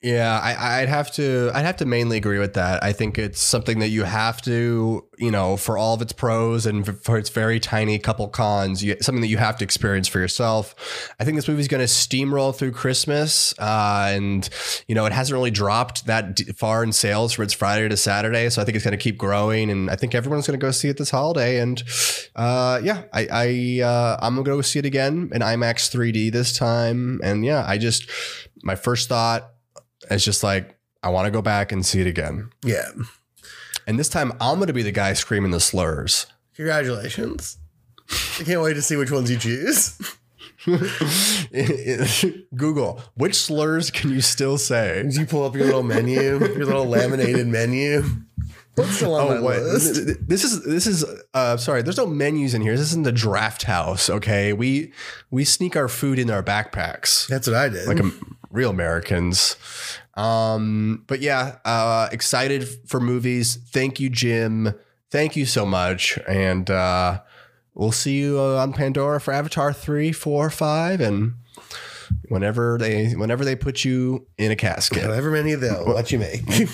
Yeah, I, I'd have to. I'd have to mainly agree with that. I think it's something that you have to, you know, for all of its pros and for- its very tiny couple cons, you, something that you have to experience for yourself. I think this movie's going to steamroll through Christmas, uh, and you know, it hasn't really dropped that far in sales from its Friday to Saturday. So I think it's going to keep growing, and I think everyone's going to go see it this holiday. And uh, yeah, I, I uh, I'm going to go see it again in IMAX 3D this time. And yeah, I just my first thought it's just like I want to go back and see it again. Yeah. And this time I'm going to be the guy screaming the slurs. Congratulations. I can't wait to see which ones you choose. [LAUGHS] Google, which slurs can you still say? As you pull up your little menu, your little laminated menu. What's still on my Oh, wait. list? This is this is uh sorry, there's no menus in here. This isn't the draft house, okay? We we sneak our food in our backpacks. That's what I did. like a, real Americans. Um, but yeah, uh, excited for movies. Thank you, Jim. Thank you so much. And uh, we'll see you uh, on Pandora for Avatar 3, 4, 5, and whenever they whenever they put you in a casket. However many they'll let you make. [LAUGHS]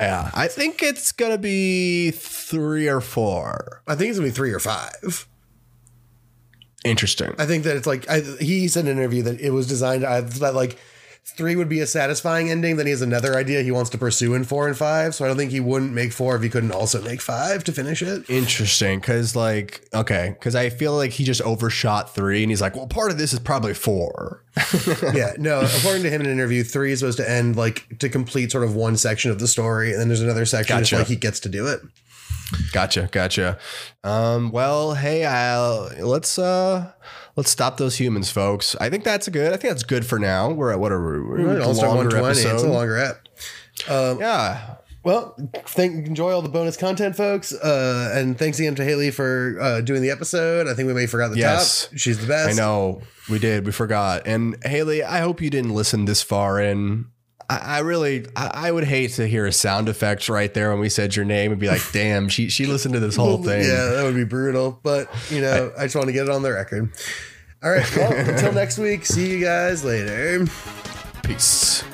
Yeah, I think it's gonna be three or four. I think it's gonna be three or five. Interesting. I think that it's like I, he said in an interview that it was designed I, that like three would be a satisfying ending. Then he has another idea he wants to pursue in four and five. So I don't think he wouldn't make four if he couldn't also make five to finish it. Interesting, because like okay, because I feel like he just overshot three, and he's like, well, part of this is probably four. [LAUGHS] yeah, no. According to him in an interview, three is supposed to end like to complete sort of one section of the story, and then there's another section Gotcha. like he gets to do it. Gotcha, gotcha. Um, well, hey, I'll, let's uh, let's stop those humans, folks. I think that's good. I think that's good for now. We're at what are we? We're at a All Star longer 120. It's a episode. longer app. Yeah, Well, thank enjoy all the bonus content, folks. Uh, and thanks again to Haley for uh, doing the episode. I think we may have forgot the Yes. top. She's the best. I know we did. We forgot. And Haley, I hope you didn't listen this far in. I, I really, I, I would hate to hear a sound effect right there when we said your name and be like, [LAUGHS] "Damn, she she listened to this whole thing." Yeah, that would be brutal. But you know, I, just want to get it on the record. All right. Well, until next week. See you guys later. Peace.